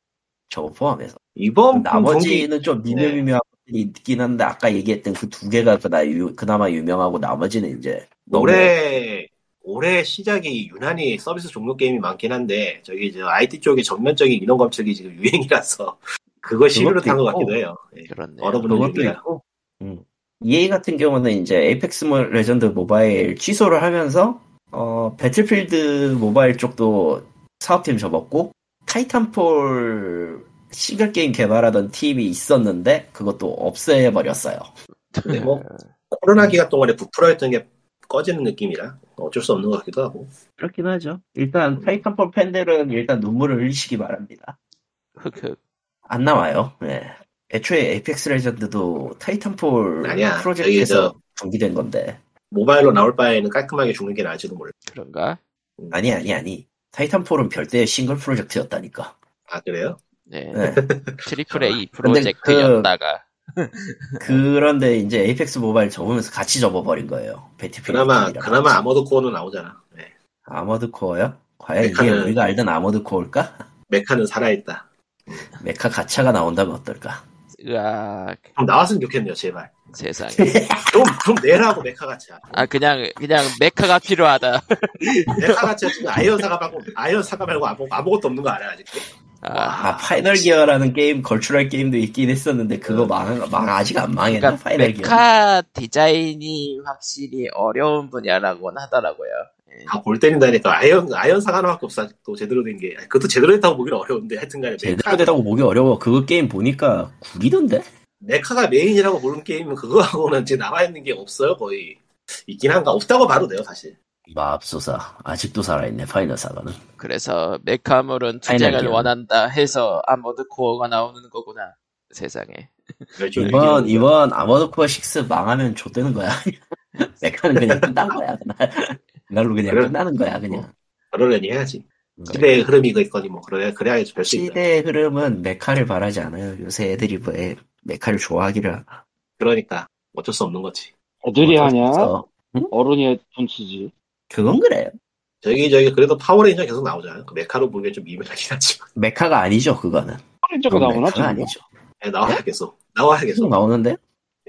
저거 포함해서. 이번 나머지는 좀 네. 미묘미묘한 것들이 있긴 한데 아까 얘기했던 그 두 개가 그나 그나마 유명하고 나머지는 이제 올해 올해 시작이 유난히 서비스 종료 게임이 많긴 한데 저기 저 IT 쪽에 전면적인 인원 감축이 지금 유행이라서 그걸 시류를 탄 것. 같기도 해요. 예. 그렇네요. 얼어붙는 그것도. 있고. 음. EA 같은 경우는 이제 에이펙스 모- 레전드 모바일 취소를 하면서 어, 배틀필드 모바일 쪽도 사업팀 접었고 타이탄폴 싱글 게임 개발하던 팀이 있었는데 그것도 없애버렸어요. 근데 뭐 코로나 기간 동안에 부풀어있던 게 꺼지는 느낌이라 어쩔 수 없는 것 같기도 하고. 그렇긴 하죠. 일단 타이탄폴 팬들은 일단 눈물을 흘리시기 바랍니다. 흑흑. 안 나와요. 네. 애초에 에이펙스 레전드도 타이탄폴 아니야. 프로젝트에서 전기된 건데 모바일로 나올 바에는 깔끔하게 죽는 게 나을지도 몰라. 그런가? 아니 아니 아니 타이탄폴은 별도의 싱글 프로젝트였다니까. 아 그래요? 네. 네. triple A 근데 프로젝트였다가 그 런데 이제 에이펙스 모바일 접으면서 같이 접어버린 거예요. 배틀필드. 그나마 그나마. 아머드 코어는 나오잖아. 네. 아머드 코어요? 과연 이게 메카는- 우리가 알던 아머드 코어일까? 메카는 살아있다. 메카 가차가 나온다면 어떨까? 으악 좀 나왔으면 좋겠네요, 제발. 세상에. 좀, 좀 내라고 메카 가차. 아 그냥 그냥 메카가 필요하다. 메카 가차 지금 아이언 사가 말고 아이언 사가 말고 아무, 아무것도 없는 거 알아요 아직? 아, 아 파이널 기어라는 게임 걸출한 게임도 있긴 했었는데 그거 망, 망 아직 안 망했나? 그러니까 파이널 기어. 메카 디자인이 확실히 어려운 분야라고는 하더라고요. 예. 다 골 때린다니까 아이언 아이언사가 하나밖에 없어 아직도 제대로 된 게. 그것도 제대로 됐다고 보기는 어려운데 하여튼간에 제대로 메카 되다고 보기 어려워. 그거 게임 보니까 구리던데? 메카가 메인이라고 보는 게임은 그거하고는 지금 남아 있는 게 없어요 거의. 있긴 한가 없다고 봐도 돼요 사실. 맙소사. 아직도 살아있네, 파이널 사가는. 그래서 메카물은 투쟁을. 원한다 해서 아머드 코어가 나오는 거구나. 세상에. 줄 이번. 이번 아머드 코어 6 망하면 좆되는 거야. 메카는 그냥 끝난 거야, 그날. 그날로 그냥 그래. 끝나는 거야, 그냥. 그러려니 해야지. 음. 시대의 흐름이 있거니 뭐 그래야 그래야 별수 있다. 시대의 흐름은 메카를 바라지 않아요. 요새 애들이 왜 메카를 좋아하기를. 그러니까 어쩔 수 없는 거지. 애들이 하냐? 그래서 어른이 돈 쓰지. 그건 그래요. 저기 저기 그래도 파워레인저 계속 나오잖아요. 그 메카로 보기엔 좀 미묘하긴 하지만 메카가 아니죠, 그거는. 그건 나오나? 메카가? 아니죠. 예, 나와야 계속 나와야 계속. 계속 나오는데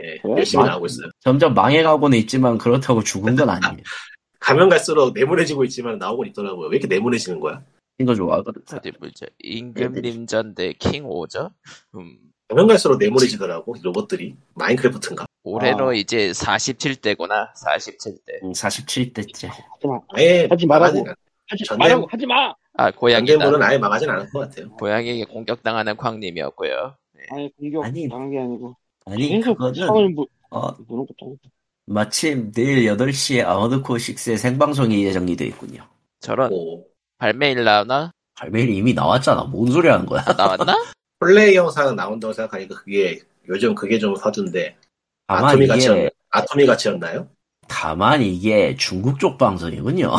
예, 그래? 열심히 마- 나오고 있어요. 점점 망해가고는 있지만 그렇다고 죽은 건 아니에요. 가면 갈수록 네모내지고 있지만 나오고 있더라고요. 왜 이렇게 네모내지는 거야? 이거 좋아하거든. 어디 보자. 임금님전 대 킹오저? 음, 가면 갈수록 네모내지더라고 로봇들이 마인크래프트인가? 올해로 아. 이제 47대구나. 47대. 47대째. 하지 마. 아예 하지 말라고. 하지 전대- 말라고 하지 마. 아, 고양이다. 전대물은 아예 망하진 않을 것 같아요. 고양이에게 공격당하는 광님이었고요. 아니 공격 아니, 당한 게 아니고 아니, 그거는, 상을 뭐 어, 아니고. 마침 내일 8시에 아머드코어 6의 생방송이 예정이 돼 있군요. 저런 뭐 발매일 나오나? 발매일이 이미 나왔잖아. 뭔 소리 하는 거야? 나왔나? 플레이 영상 나온다고 생각하니까 그게 요즘 그게 좀 서준데 다만 아토미 이게, 같이였나요? 아토미 같이였나요? 다만 이게 중국 쪽 방송이군요.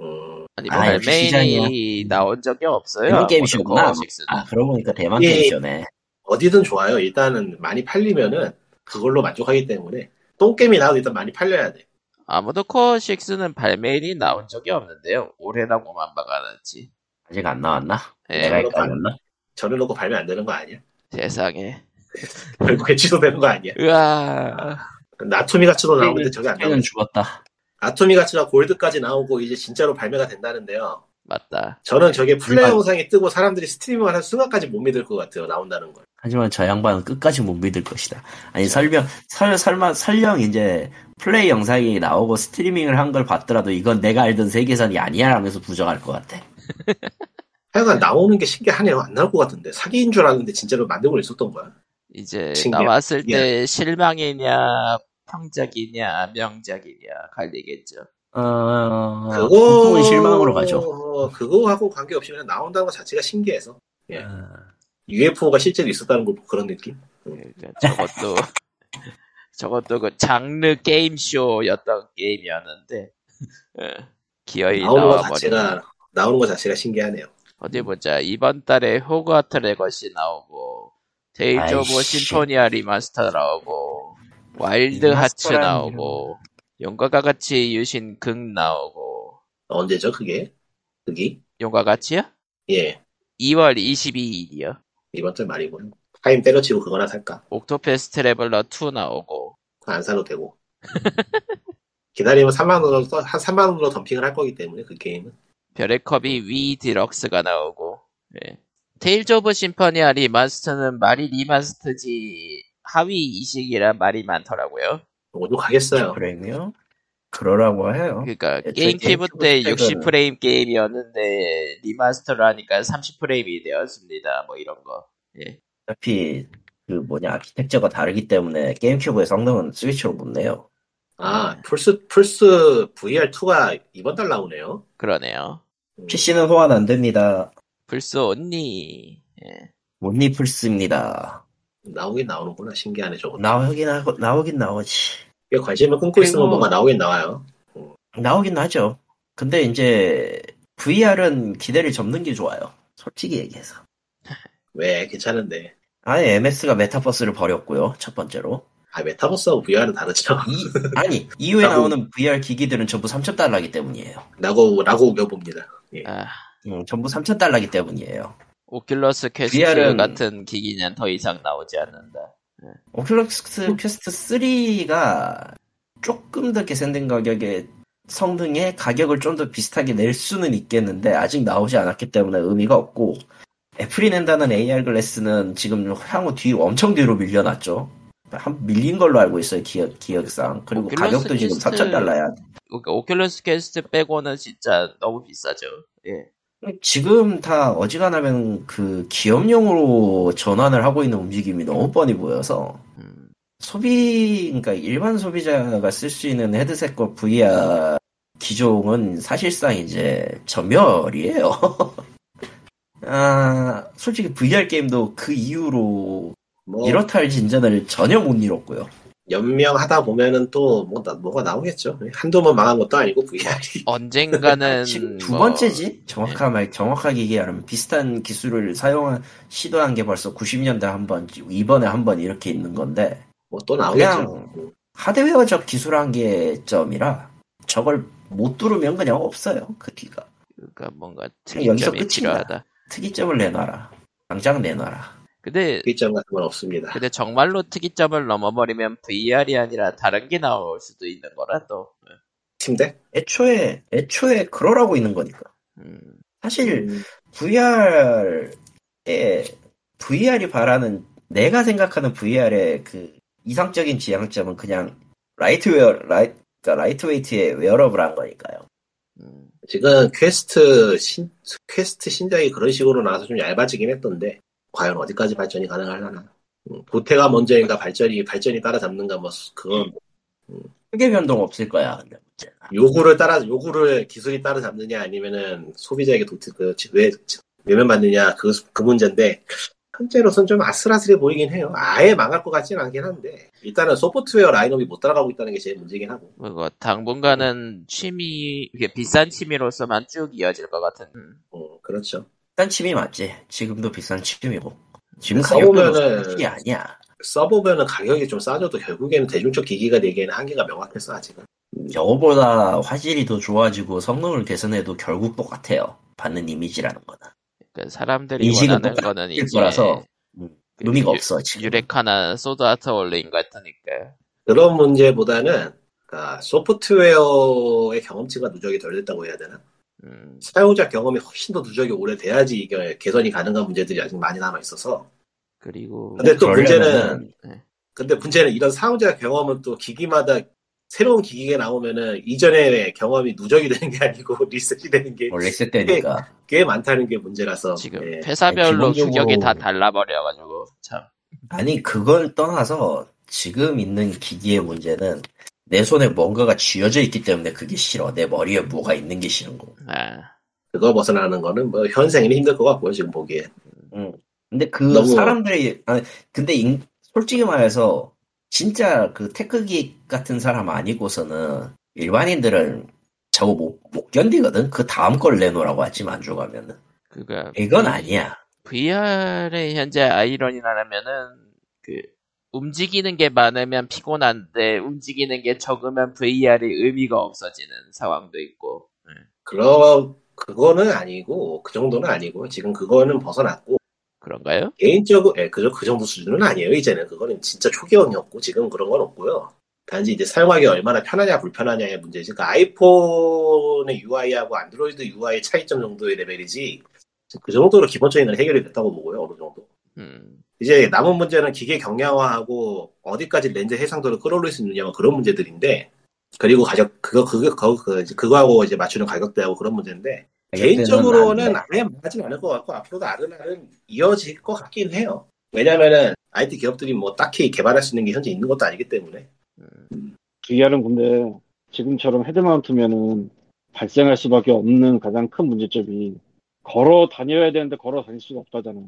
음, 아니 뭐 아, 발매일이 나온 적이 없어요. 대만 게임쇼구나. 모노코어 6는. 아, 그러고 보니까 대만 예. 게임쇼네. 어디든 좋아요. 일단은 많이 팔리면은 그걸로 만족하기 때문에 똥게임이 나와도 일단 많이 팔려야 돼. 아무도 코어 6는 발매일이 나온 적이 없는데요. 올해라고만 박아놨지. 아직 안 나왔나? 예, 그럼 헷갈렸나? 전해놓고 발매 안 되는 거 아니야? 세상에. 결국에 취소되는 거 아니야? 으아. 아토미 같이도 나오는데 저게 안는 나오네. 죽었다. 아토미 가치가 골드까지 나오고 이제 진짜로 발매가 된다는데요. 맞다. 저는 저게 플레이 일반- 영상이 뜨고 사람들이 스트리밍을 하는 순간까지 못 믿을 것 같아요. 나온다는 걸. 하지만 저 양반은 끝까지 못 믿을 것이다. 아니 설명 설 설마 설령 이제 플레이 영상이 나오고 스트리밍을 한 걸 봤더라도 이건 내가 알던 세계선이 아니야 하면서 부정할 것 같아. 하여간 나오는 게 신기하네요. 안 나올 것 같은데. 사기인 줄 알았는데 진짜로 만들고 있었던 거야. 이제 신기하다. 나왔을 때 실망이냐, 평작이냐, 명작이냐 갈리겠죠. 어, 그거 보통은 실망으로 가죠. 그거하고 관계없이 그냥 나온다는 것 자체가 신기해서. 예. 어, UFO가 실제로 있었다는 걸 보고 그런 느낌? 그러니까 저것도 저것도 그 장르 게임 쇼였던 게임이었는데 어, 기어이 나오는 것. 자체가 나오는 것 자체가 신기하네요. 어디 보자. 이번 달에 호그와트 레거시 나오고 데이즈 오브 아이씨. 심포니아 리마스터 나오고 와일드 하츠 나오고 용과가 같이 유신 극 나오고 언제죠, 그게? 그게? 용과 같이요? 예. 2월 22일이요. 이번 달 말이고. 타임 때려치고 그거나 살까? 옥토패스 트래블러 2 나오고 안 사도 되고. 기다리면 3만원으로, 한 3만원으로 덤핑을 할 거기 때문에, 그 게임은. 별의 커비 위 디럭스가 나오고 예. 테일즈 오브 심포니아 리마스터는 말이 리마스터지 하위 이식이라 말이 많더라고요. 오죽하겠어요. 프레임이요? 그러라고 해요. 그러니까 게임큐브 때 게임큐브 스펙은- 60프레임 게임이었는데 리마스터를 하니까 30프레임이 되었습니다. 뭐 이런 거. 예. 어차피 그 뭐냐 아키텍처가 다르기 때문에 게임 큐브의 성능은 스위치로 못 내요. 아, 플스, 플스 VR2가 이번 달 나오네요. 그러네요. PC는 호환 안 됩니다. 플스 only. 예. 못니 플스입니다. 나오긴 나오는구나. 신기하네, 저거. 나오긴 하고 나오긴 나오지. 관심을 끊고 있으면 그리고- 뭐가 나오긴 나와요. 나오긴 하죠. 근데 이제 VR은 기대를 접는 게 좋아요. 솔직히 얘기해서. 왜? 괜찮은데. 아예 MS가 메타버스를 버렸고요. 첫 번째로. 아, 메타버스하고 VR은 다르죠. 이, 아니 이후에 라고- 나오는 VR 기기들은 전부 3,000달러기 때문이에요. 라고, 라고 우겨봅니다. 예. 아, 음, 전부 3,000달러기 때문이에요. 오큘러스 퀘스트 VR은 같은 기기는 더 이상 나오지 않는다. 오큘러스 퀘스트 3가 조금 더 개선된 가격에 성능에 가격을 좀 더 비슷하게 낼 수는 있겠는데 아직 나오지 않았기 때문에 의미가 없고 애플이 낸다는 AR glass는 지금 향후 뒤로 엄청 뒤로 밀려났죠. 한 밀린 걸로 알고 있어요 기억 기억상 그리고 가격도 지금 퀘스트- 4,000달러야. 그러니까 오큘러스 퀘스트 빼고는 진짜 너무 비싸죠. 예. 지금 다 어지간하면 그 기업용으로 전환을 하고 있는 움직임이 너무 뻔히 보여서 음, 소비, 그러니까 일반 소비자가 쓸 수 있는 헤드셋과 VR 기종은 사실상 이제 전멸이에요. 아, 솔직히 VR 게임도 그 이후로 뭐, 이렇다 할 진전을 전혀 못 이뤘고요. 연명하다 보면은 또, 뭐, 나- 뭐가 나오겠죠. 한두 번 망한 것도 아니고, VR이. 언젠가는 두 뭐- 번째지? 정확한 말, 정확하게 얘기하면 비슷한 기술을 사용한, 시도한 게 벌써 90년대 한 번, 이번에 한 번 이렇게 있는 건데, 뭐 또 나오겠죠. 그냥- 하드웨어적 기술 한계점이라 저걸 못 뚫으면 그냥 없어요. 그 뒤가. 그러니까 뭔가 여기서 특이점이. 필요하다. 특이점을 내놔라. 당장 내놔라. 근데 일점 같은 건 없습니다. 근데 정말로 특이점을 넘어버리면 VR이 아니라 다른 게 나올 수도 있는 거라 또. 스팀덱? 애초에, 애초에 그러라고 있는 거니까. 음, 사실, 음, VR에, VR이 바라는, 내가 생각하는 VR의 그 이상적인 지향점은 그냥 lightwear, 라이, 그러니까 lightweight의 wearable 한 거니까요. 음, 지금 퀘스트 신, 퀘스트 신작이 그런 식으로 나와서 좀 얇아지긴 했던데, 과연 어디까지 발전이 가능하려나. 음, 도태가 먼저인가 발전이, 발전이 따라잡는가, 뭐, 그건, 크게 변동 없을 거야, 근데 문제는. 요구를 따라, 요구를 기술이 따라잡느냐, 아니면은 소비자에게 도태, 그, 왜, 외면 받느냐, 그, 그 문제인데, 현재로선 좀 아슬아슬해 보이긴 해요. 아예 망할 것 같지는 않긴 한데, 일단은 소프트웨어 라인업이 못 따라가고 있다는 게 제일 문제긴 하고. 그거 당분간은 취미, 이게 비싼 취미로서만 쭉 이어질 것 같은. 음. 어, 그렇죠. 비싼 침이 맞지. 지금도 비싼 침이고. 지금 써보면은- 가격도 침이 아니야. 써보면은 가격이 좀 싸져도 결국에는 대중적 기기가 되기에는 한계가 명확해서 아직은. 저거보다 화질이 더 좋아지고 성능을 개선해도 결국 똑같아요. 받는 이미지라는 거는. 그러니까 사람들이 인식은 원하는 거는 이제 거라서 음, 그 의미가 유- 없어 지금. 유레카나 소드 아트 올레인 같으니까. 그런 문제보다는 그러니까 소프트웨어의 경험치가 누적이 덜 됐다고 해야 되나? 음, 사용자 경험이 훨씬 더 누적이 오래 돼야지 이게 개선이 가능한 문제들이 아직 많이 남아 있어서. 그리고 근데 또 문제는 근데 문제는 이런 사용자 경험은 또 기기마다 새로운 기기가 나오면은 이전의 경험이 누적이 되는 게 아니고 리셋이 되는 게꽤 원래 쓸 때니까. 많다는 게 문제라서. 지금 예. 회사별로 기본적으로- 규격이 다 달라버려가지고 참. 아니 그걸 떠나서 지금 있는 기기의 문제는 내 손에 뭔가가 쥐어져 있기 때문에 그게 싫어. 내 머리에 뭐가 있는 게 싫은 거고. 아, 그거 벗어나는 거는 뭐 현생에는 힘들 것 같고요 지금 보기에. 응. 근데 그 너무- 사람들이 아니 근데 인- 솔직히 말해서 진짜 그 테크기 같은 사람 아니고서는 일반인들은 저거 못, 못 견디거든. 그 다음 걸 내놓으라고 하지 만족하면은 그가 이건 아니야. VR의 현재 아이러니라면은 그 움직이는 게 많으면 피곤한데 움직이는 게 적으면 VR이 의미가 없어지는 상황도 있고. 예. 그러 그거는 아니고 그 정도는 아니고 지금 그거는 벗어났고 그런가요? 개인적으로 예, 그저 그 정도 수준은 아니에요 이제는 그거는 진짜 초기형이었고 지금 그런 건 없고요. 단지 이제 사용하기 얼마나 편하냐 불편하냐의 문제지. 그 아이폰의 UI하고 안드로이드 UI 차이점 정도의 레벨이지 그 정도로 기본적인 건 해결이 됐다고 보고요, 어느 정도. 음, 이제 남은 문제는 기계 경량화하고 어디까지 렌즈 해상도를 끌어올릴 수 있느냐 뭐 그런 문제들인데 그리고 가격 그거 그거 그거 그, 그거하고 이제 맞추는 가격대하고 그런 문제인데 개인적으로는 아예 망하진 않을 것 같고 앞으로도 아른아른 이어질 것 같긴 해요. 왜냐면은 IT 기업들이 뭐 딱히 개발할 수 있는 게 현재 있는 것도 아니기 때문에 VR은 근데 지금처럼 헤드마운트면은 발생할 수밖에 없는 가장 큰 문제점이 걸어 다녀야 되는데 걸어 다닐 수가 없다잖아.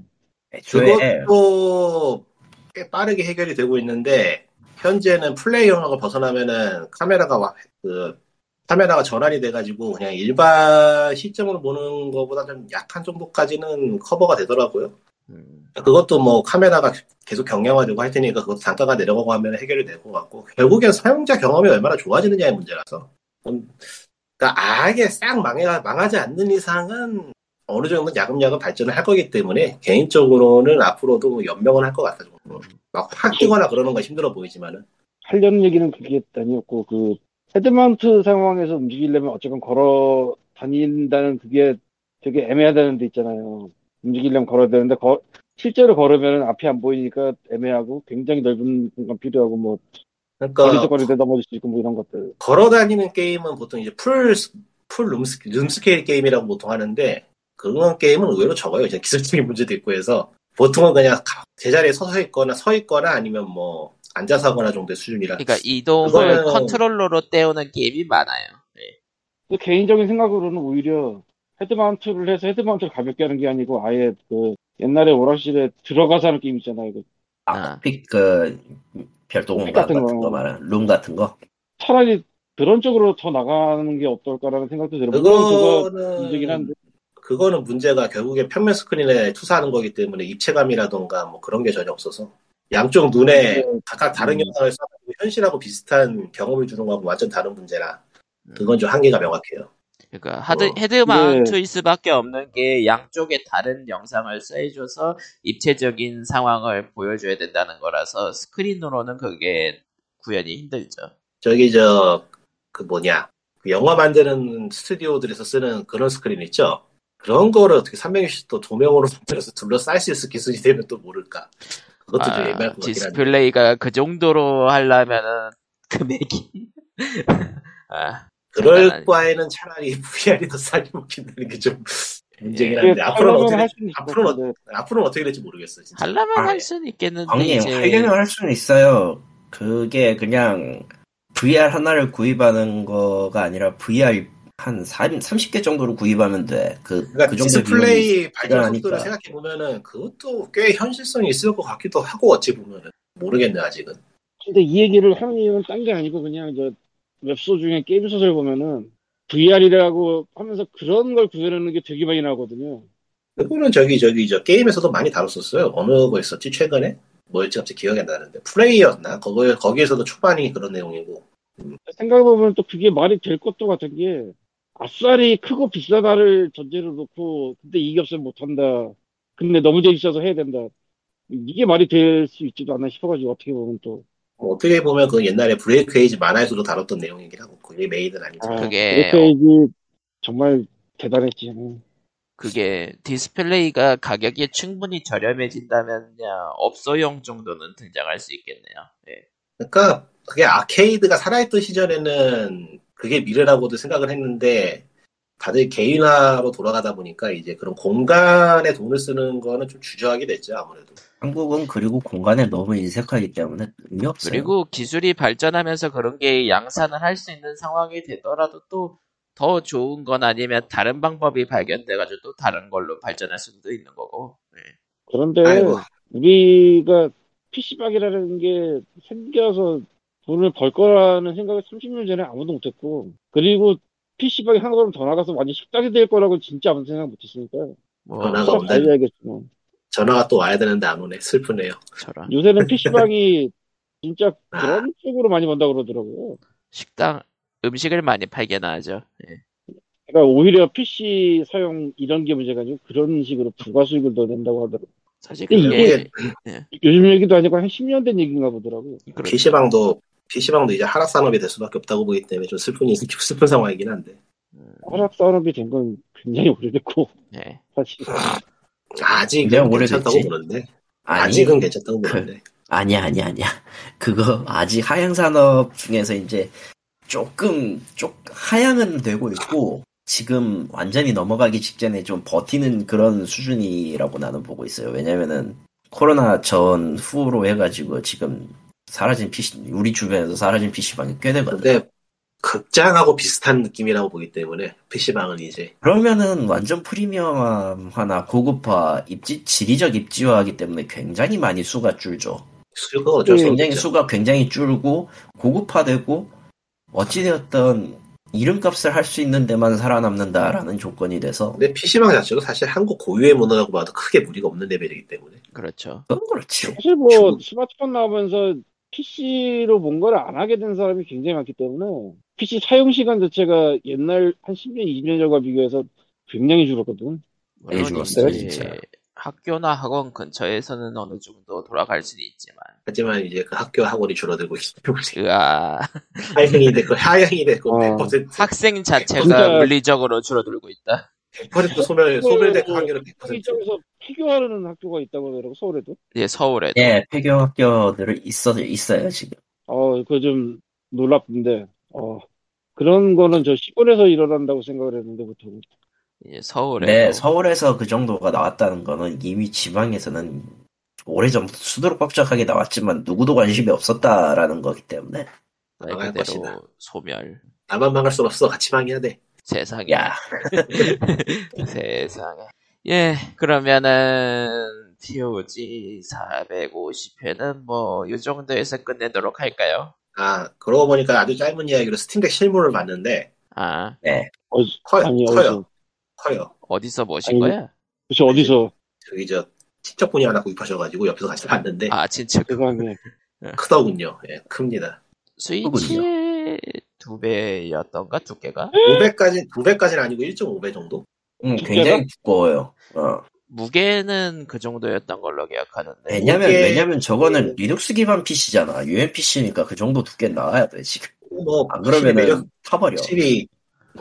애초에 그것도 꽤 빠르게 해결이 되고 있는데 현재는 플레이 영역을 벗어나면은 카메라가 와- 그 카메라가 전환이 돼가지고 그냥 일반 시점으로 보는 것보다 좀 약한 정도까지는 커버가 되더라고요. 음. 그것도 뭐 카메라가 계속 경량화되고 할 테니까 그것도 단가가 내려가고 하면 해결이 될 것 같고 결국엔 사용자 경험이 얼마나 좋아지느냐의 문제라서 음, 그러니까 아예 싹 망해, 망하지 않는 이상은 어느 정도 야금야금 발전을 할 거기 때문에 개인적으로는 앞으로도 연명은 할 것 같아요. 막 확 뛰거나 그러는 건 힘들어 보이지만은 하려는 얘기는 그게 아니었고 그 head mount 상황에서 움직이려면 어쨌건 걸어 다닌다는 그게 되게 애매하다는 데 있잖아요. 움직이려면 걸어야 되는데 거- 실제로 걸으면 앞이 안 보이니까 애매하고 굉장히 넓은 공간 필요하고 뭐 그러니까 거치적거리다 넘어질 수 있고 뭐 이런 것들. 걸어 다니는 게임은 보통 이제 full, s- full rooms, room scale 게임이라고 보통 하는데, 그런 게임은 의외로 적어요. 이제 기술적인 문제도 있고 해서. 보통은 그냥 가- 제자리에 서서 있거나 서 있거나 아니면 뭐, 앉아서 하거나 정도의 수준이라. 그러니까 이동을 그거는- 컨트롤러로 때우는 게임이 많아요. 예. 근데 개인적인 생각으로는 오히려 헤드마운트를 해서 헤드마운트를 가볍게 하는 게 아니고 아예 그 옛날에 오락실에 들어가서 하는 게임 있잖아요. 그 아, 픽, 그, 별도 공간 같은 같은 거. 거 말하는, 룸 같은 거. 차라리 그런 쪽으로 더 나가는 게 어떨까라는 생각도 들어요. 물론 그거 문제긴 한데. 그거는, 문제가 결국에 평면 스크린에 투사하는 거기 때문에 입체감이라던가 뭐 그런 게 전혀 없어서. 양쪽 눈에 네. 각각 다른 음. 영상을 쏴가지고 현실하고 비슷한 경험을 주는 거하고 완전 다른 문제라. 그건 좀 한계가 명확해요. 그러니까 하드, 어. head mount일 수밖에 없는 게 양쪽에 다른 영상을 쏴줘서 입체적인 상황을 보여줘야 된다는 거라서 스크린으로는 그게 구현이 힘들죠. 저기 저 그 뭐냐 그 영화 만드는 스튜디오들에서 쓰는 그런 스크린 있죠 그런 거를 어떻게 360도 돔형으로 만들어서 둘러쌀 수 있을 기술이 되면 또 모를까 그것도 좀 아, 애매할 것 같긴 한데 디스플레이가 그 정도로 하려면은 금액이 아, 장난 그럴 아니죠. 바에는 차라리 VR이 더 싸게 먹힌다는 게 좀 문제긴 예. 한데 앞으로는 어떻게. 어- 앞으로는 어떻게 될지 모르겠어 진짜 하려면 아, 할 수는 있겠는데 형님, 이제 하려면 할 수는 있어요. 그게 그냥 VR 하나를 구입하는 거가 아니라 VR 한 30개 정도로 구입하면 돼. 그, 그러니까 그 디스플레이 발전 필요하니까. 속도를 생각해 보면은 그것도 꽤 현실성이 있을 것 같기도 하고 어찌 보면은 모르겠네 아직은 근데 이 얘기를 하는 이유는 딴 게 아니고 그냥 저 웹소 중에 게임 소설 보면은 VR이라고 하면서 그런 걸 구현하는 게 되게 많이 나오거든요. 그거는 저기 저기 저 게임에서도 많이 다뤘었어요. 어느 거 있었지 최근에? 뭐였지 갑자기 기억이 안 나는데 플레이였나? 거기 거기에서도 초반이 그런 내용이고. 생각해보면 또 그게 말이 될 것도 같은 게 아싸리 크고 비싸다를 전제로 놓고 근데 이게 없으면 못한다. 근데 너무 재밌어서 해야 된다. 이게 말이 될 수 있지도 않나 싶어가지고 어떻게 보면 또 뭐 어떻게 보면 그 옛날에 브레이크 에이지 만화에서도 다뤘던 내용이긴 하고 그게 메인은 아니죠. 아, 그게 그래서 이게 정말 대단했지. 그게 디스플레이가 가격이 충분히 저렴해진다면야 업소용 정도는 등장할 수 있겠네요. 예. 그러니까 그게 아케이드가 살아있던 시절에는 그게 미래라고도 생각을 했는데 다들 개인화로 돌아가다 보니까 이제 그런 공간에 돈을 쓰는 거는 좀 주저하게 됐죠 아무래도. 한국은 그리고 공간에 너무 인색하기 때문에 의미 없어요. 그리고 기술이 발전하면서 그런 게 양산을 할 수 있는 상황이 되더라도 또 더 좋은 건 아니면 다른 방법이 발견돼가지고 또 다른 걸로 발전할 수도 있는 거고. 예. 그런데 아이고. 우리가 PC방이라는 게 생겨서 돈을 벌 거라는 생각을 30년 전에 아무도 못했고 그리고 PC방이 한 걸음 더 나가서 완전 식당이 될 거라고 진짜 아무도 생각 못했으니까 뭐 전화가 그럼 없네. 전화가 또 와야 되는데 안 오네. 슬프네요. 저런 요새는 PC방이 진짜 아. 그런 쪽으로 많이 번다 그러더라고요. 식당 음식을 많이 팔게나 하죠. 예. 그러니까 오히려 PC 사용 이런 게 문제가 아니고 그런 식으로 부가 수익을 더 낸다고 하더라고요. 사실 이게 요즘 얘기도 아니고 한 10년 된 얘기인가 보더라고요. 그렇죠. PC방도 PC방도 이제 하락 산업이 될 수밖에 없다고 보기 때문에 좀 슬픈 슬픈 상황이긴 한데. 허락 산업이 된 건 굉장히 오래됐고 예. 사실 아직은 괜찮다고. 보는데 아니, 아직은 괜찮다고 그- 보는데 아니야, 아니야, 아니야. 그거 아직 하향 산업 중에서 이제 조금, 쪽, 하향은 되고 있고, 지금 완전히 넘어가기 직전에 좀 버티는 그런 수준이라고 나는 보고 있어요. 왜냐면은, 코로나 전 후로 해가지고 지금 사라진 PC, 우리 주변에서 사라진 PC방이 꽤 되거든. 근데 극장하고 비슷한 느낌이라고 보기 때문에 PC방은 이제 그러면은 완전 프리미엄화나 고급화, 입지, 지리적 입지화하기 때문에 굉장히 많이 수가 줄죠. 수요가 어쩔 수 굉장히 없죠. 수가 굉장히 줄고 고급화되고 어찌되었던 이름값을 할 수 있는 데만 살아남는다라는 조건이 돼서 근데 PC방 자체도 사실 한국 고유의 문화라고 봐도 크게 무리가 없는 레벨이기 때문에 그렇죠. 그건 그렇지. 사실 뭐 주- 스마트폰 나오면서 PC로 뭔가를 안 하게 된 사람이 굉장히 많기 때문에 PC 사용 시간 자체가 옛날 한 10년, 20년 전과 비교해서 굉장히 줄었거든. 물론 줄었어요, 이제 진짜. 학교나 학원 근처에서는 어느 정도 돌아갈 수는 있지만 하지만 이제 그 학교 학원이 줄어들고 때문에 그아 하향이 됐고 하향이 됐고 어. 100% 학생 자체가 진짜- 물리적으로 줄어들고 있다. 100% 소멸 소멸될 확률은 100%. 이쪽에서 폐교하려는 학교가 있다고 하더라고 서울에도. 예, 서울에도 예, 폐교 학교들을 있어 있어요 지금. 어, 그거 좀 놀랍던데. 어, 그런 거는 저 시골에서 일어난다고 생각을 했는데 보통. 예, 서울에도 네, 서울에서 그 정도가 나왔다는 거는 이미 지방에서는 오래전부터 수두룩 뻑적하게 나왔지만 누구도 관심이 없었다라는 거기 때문에 말 망할 그대로 것이다. 소멸. 나만 망할 순 없어 같이 망해야 돼. 세상에. 야 세상에. 예, 그러면은 POG 450회는 뭐 이 정도에서 끝내도록 할까요? 아 그러고 보니까 아주 짧은 이야기로 스팀덱 실물을 봤는데 아, 어, 커요 아니, 커요 어디서? 커요. 어디서 보신 아니, 거야? 도대체 어디서? 저기 저 친척분이 하나 구입하셔가지고 옆에서 같이 봤는데 아, 진짜 그 세상에. 크더군요. 예, 큽니다. 스위치 의두 배였던가 두께가? 500까지 200까지는 아니고 1.5배 정도. 음, 두께가? 굉장히 두꺼워요. 어. 무게는 그 정도였던 걸로 기억하는데. 왜냐면 이게- 왜냐면 저거는 리눅스 기반 PC잖아. UMPC니까 그 정도 두께 나와야 돼 지금. 뭐안 확실히 매력 그러면은 타버려. 확실히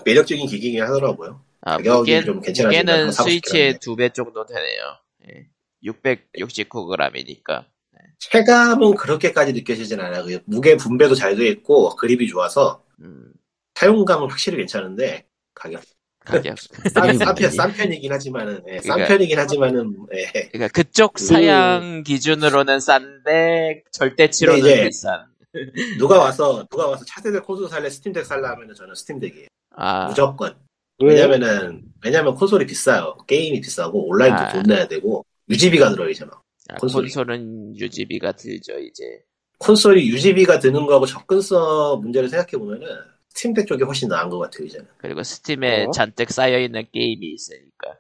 매력적인 기기긴 하더라고요. 아, 무게, 싶긴 스위치의. 두 배 정도 되네요. 예. 669g이니까. 체감은 그렇게까지 느껴지진 않아요. 그 무게 분배도 잘 돼 있고 그립이 좋아서 음, 사용감은 확실히 괜찮은데 가격 가격. 싼, 가격이 싼, 편, 문제지. 싼 편이긴 하지만은 예, 싼 그러니까- 편이긴 하지만은 예. 그러니까 그쪽 사양 기준으로는 싼데 절대치로는 이제 비싼. 누가 와서 누가 와서 차세대 콘솔 살래 스팀덱 살라 하면은 저는 스팀덱이에요. 아, 무조건. 왜? 왜냐면은 왜냐면 콘솔이 비싸요. 게임이 비싸고 온라인도 아. 돈 내야 되고 유지비가 들어있잖아. 아, 콘솔이. 콘솔은 유지비가 들죠 이제. 콘솔이 유지비가 드는 거하고 접근성 문제를 생각해 보면은 스팀덱 쪽이 훨씬 나은 것 같아요 이제는. 그리고 스팀에 어? 잔뜩 쌓여 있는 게임이 있으니까.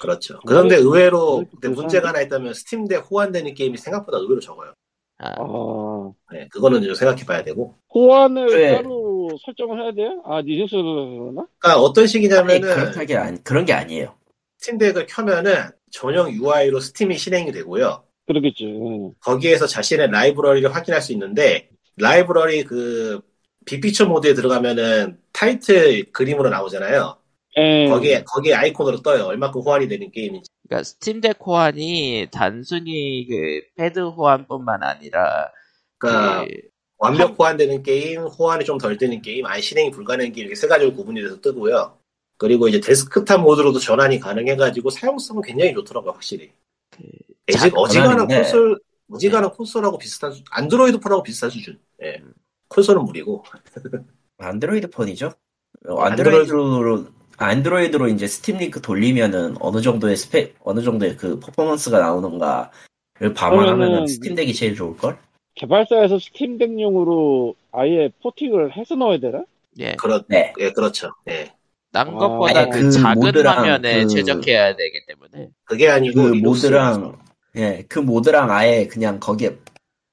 그렇죠. 그런데 의외로 근데 괜찮은데? 문제가 하나 있다면 스팀덱 호환되는 게임이 생각보다 의외로 적어요. 아, 아, 네, 그거는 좀 생각해 봐야 되고. 호환을 네. 따로 설정을 해야 돼요? 아, 그러나? 그러니까 어떤 식이냐면은 그렇게 아니 그런 게 아니에요. 스팀덱을 켜면은 전용 UI로 스팀이 실행이 되고요. 그러겠지. 응. 거기에서 자신의 라이브러리를 확인할 수 있는데 라이브러리 그 Big Picture 모드에 들어가면은 타이틀 그림으로 나오잖아요. 에, 거기에 거기에 아이콘으로 떠요. 얼마큼 호환이 되는 게임인지. 그러니까 스팀덱 호환이 단순히 그 패드 호환뿐만 아니라 그러니까 그 완벽 호환되는 게임, 호환이 좀 덜 되는 게임, 아예 실행이 불가능한 게임 이렇게 세 가지로 구분이 돼서 뜨고요. 그리고 이제 데스크탑 모드로도 전환이 가능해가지고 사용성은 굉장히 좋더라고요, 확실히. 자- 애직 어지간한. 콘솔, 어지간한 콘솔하고 비슷한 수, 안드로이드 폰하고 비슷한 수준. 예. 콘솔은 무리고. 안드로이드 폰이죠. 어, 안드로이드- 안드로이드로 안드로이드로 이제 스팀 링크 돌리면은 어느 정도의 스펙 어느 정도의 그 퍼포먼스가 나오는가를 그러면은- 스팀덱이 제일 좋을 걸. 개발사에서 스팀덱용으로 아예 porting을 해서 넣어야 되나? 예. 그렇, 네. 예, 그렇죠. 예. 난 아, 것보다 아니, 그그 작은 모드랑 화면에 그- 최적해야 되기 때문에 그게 아니고, 그 모드랑 예, 그 모드랑 아예 그냥 거기에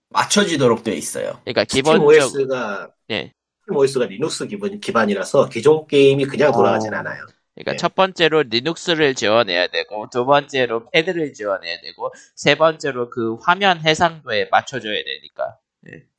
맞춰지도록 되어 있어요. 그러니까 기본적 OS가, 예. OS가 리눅스 기본, 기반이라서 기존 게임이 그냥 돌아가진 어. 않아요. 그러니까 네. 첫 번째로 리눅스를 지원해야 되고 두 번째로 패드를 지원해야 되고 세 번째로 그 화면 해상도에 맞춰줘야 되니까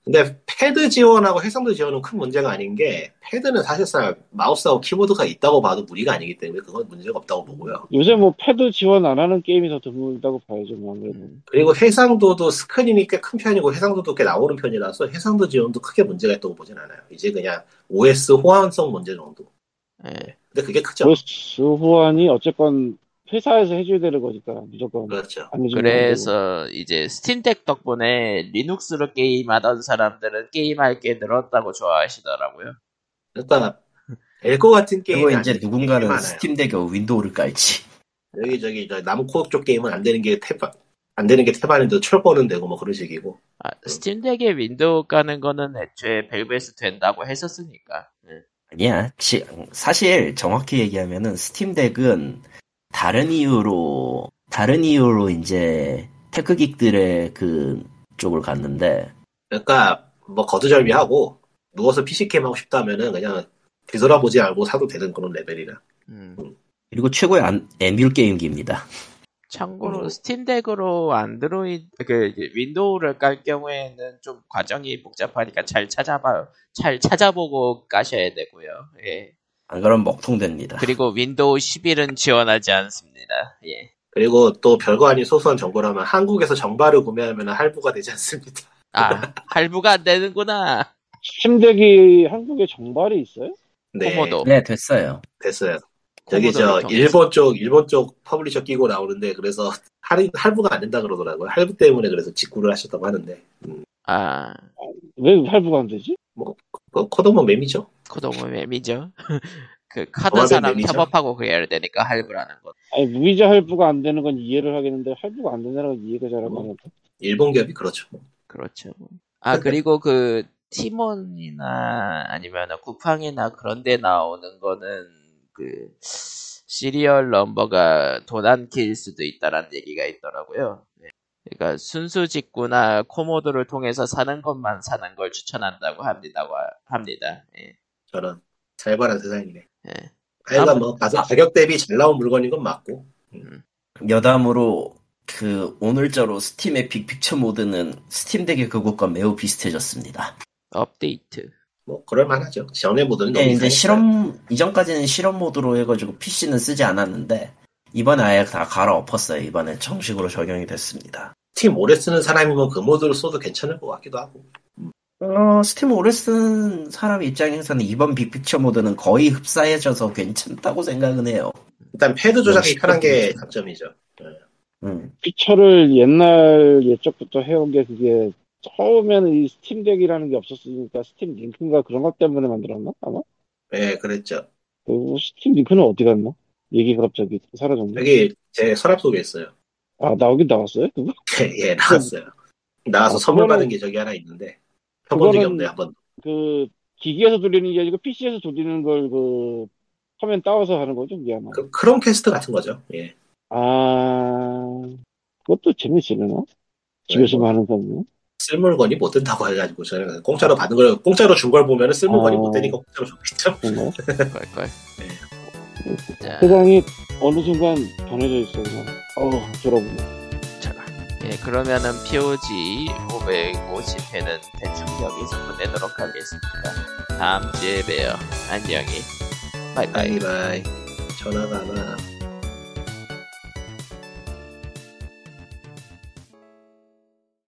근데 패드 지원하고 해상도 지원은 큰 문제가 아닌 게 패드는 사실상 마우스하고 키보드가 있다고 봐도 무리가 아니기 때문에 그건 문제가 없다고 보고요. 요새 뭐 패드 지원 안 하는 게임이 더 드물다고 봐야죠, 뭐 아무래도. 음. 그리고 해상도도 스크린이 꽤 큰 편이고 해상도도 꽤 나오는 편이라서 해상도 지원도 크게 문제가 있다고 보진 않아요. 이제 그냥 OS 호환성 문제 정도. 예. 근데 그게 크죠. OS 호환이 어쨌건 회사에서 해줘야 되는 거니까 무조건 그렇죠. 그래서 이제 스팀덱 덕분에 리눅스로 게임하던 사람들은 게임할 게 늘었다고 좋아하시더라고요. 그러니까 엘거 같은 그리고 게임이 이제 누군가는. 스팀덱에 윈도우를 깔지. 여기 저기 저 남코 쪽 게임은 안 되는 게 태반, 안 되는 게 태반인데 철권은 되고 뭐 그런 식이고. 아, 스팀덱에 윈도우 까는 거는 애초에 밸브가 된다고 했었으니까. 예. 아니야. 지- 사실 정확히 얘기하면은 스팀덱은 다른 이유로 다른 이유로 이제 tech geek들의 그 쪽을 갔는데 그러니까 뭐 거두절미하고 누워서 PC 게임 하고 싶다면은 그냥 뒤돌아보지 않고 사도 되는 그런 레벨이라. 음. 그리고 최고의 안- 에뮬 게임기입니다. 참고로 음. 스팀덱으로 안드로이드 그 윈도우를 깔 경우에는 좀 과정이 복잡하니까 잘 찾아봐 잘 찾아보고 까셔야 되고요. 예. 안 그러면 먹통됩니다. 그리고 윈도우 11은 지원하지 않습니다. 예. 그리고 또 별거 아닌 소소한 정보라면 한국에서 정발을 구매하면 할부가 되지 않습니다. 아 할부가 안 되는구나. 스팀덱이 한국에 정발이 있어요? 네, 코모도. 네 됐어요. 됐어요. 저기 저. 일본 쪽 일본 쪽 publisher 끼고 나오는데 그래서 할인 할부가 안 된다 그러더라고요. 할부 때문에 그래서 직구를 하셨다고 하는데 음, 아 왜 할부가 안 되지? 그 코모도 맘이죠. 코모도 맘이죠. 그 카드 사람. 협업하고 그래야 되니까 할부라는 것. 아니 무이자 할부가 안 되는 건 이해를 하겠는데 할부가 안 된다는 건 이해가 잘안 뭐. 일본 기업이 그렇죠. 그렇죠. 아 그리고 그 티몬이나 아니면 쿠팡이나 그런 데 나오는 거는 그 serial number가 도난품일 수도 있다라는 얘기가 있더라고요. 네. 그러니까 순수 직구나 코모도를 통해서 사는 것만 사는 걸 추천한다고 합니다. 합니다. 예. 저는 살벌한 세상이네. 예. 하여간 뭐 가서 가격 대비 잘 나온 물건인 건 맞고 여담으로 그 오늘자로 스팀의 Big Picture 모드는 스팀덱의 그것과 매우 비슷해졌습니다. 업데이트. 뭐 그럴 만하죠. 전에 모드는 네, 너무 이제. 실험 이전까지는 실험 모드로 해가지고 PC는 쓰지 않았는데 이번에 아예 다 갈아엎었어요. 이번에 정식으로 적용이 됐습니다. 스팀 오래 쓰는 사람이면 그 모드로 써도 괜찮을 것 같기도 하고. 어, 스팀 오래 쓴 사람 입장에서는 이번 Big Picture 모드는 거의 흡사해져서 괜찮다고 생각은 해요. 일단 패드 조작이 편한 게. 장점이죠. 음. 피처를 옛날 예적부터 해온 게 그게 처음에는 이 스팀덱이라는 게 없었으니까 스팀 링크인가 그런 것 때문에 만들었나 아마? 네, 그랬죠. 그 스팀 링크는 어디 갔나? 얘기가 갑자기 사라졌네. 여기 제 서랍 속에 있어요. 아 나오긴 나왔어요? 그거? 예, 나왔어요. 나와서 어, 선물 받은 게 저기 하나 있는데 펴본 적이 없네 한 번. 그 기기에서 돌리는 게 아니고 PC에서 돌리는 걸 그 화면 따와서 하는 거죠, 그게 아마. 그 크롬 캐스트 같은 거죠. 예. 아 그것도 재밌으려나? 집에서 만 하는 거는? 쓸 물건이 못 된다고 해가지고 저는 공짜로 받은 걸 공짜로 준 걸 보면은 쓸 물건이 어. 못 되니까 공짜로 줬겠죠. 그런가? 걸걸. 자, 세상이 어느 순간 변해져 있어 그냥. 어우 졸아보네. 자, 예, 그러면은 POG 550회는 대충 여기서 보내도록 하겠습니다. 다음 주에 봬요. 안녕히. 바이바이. 바이바이. 전화가 하나.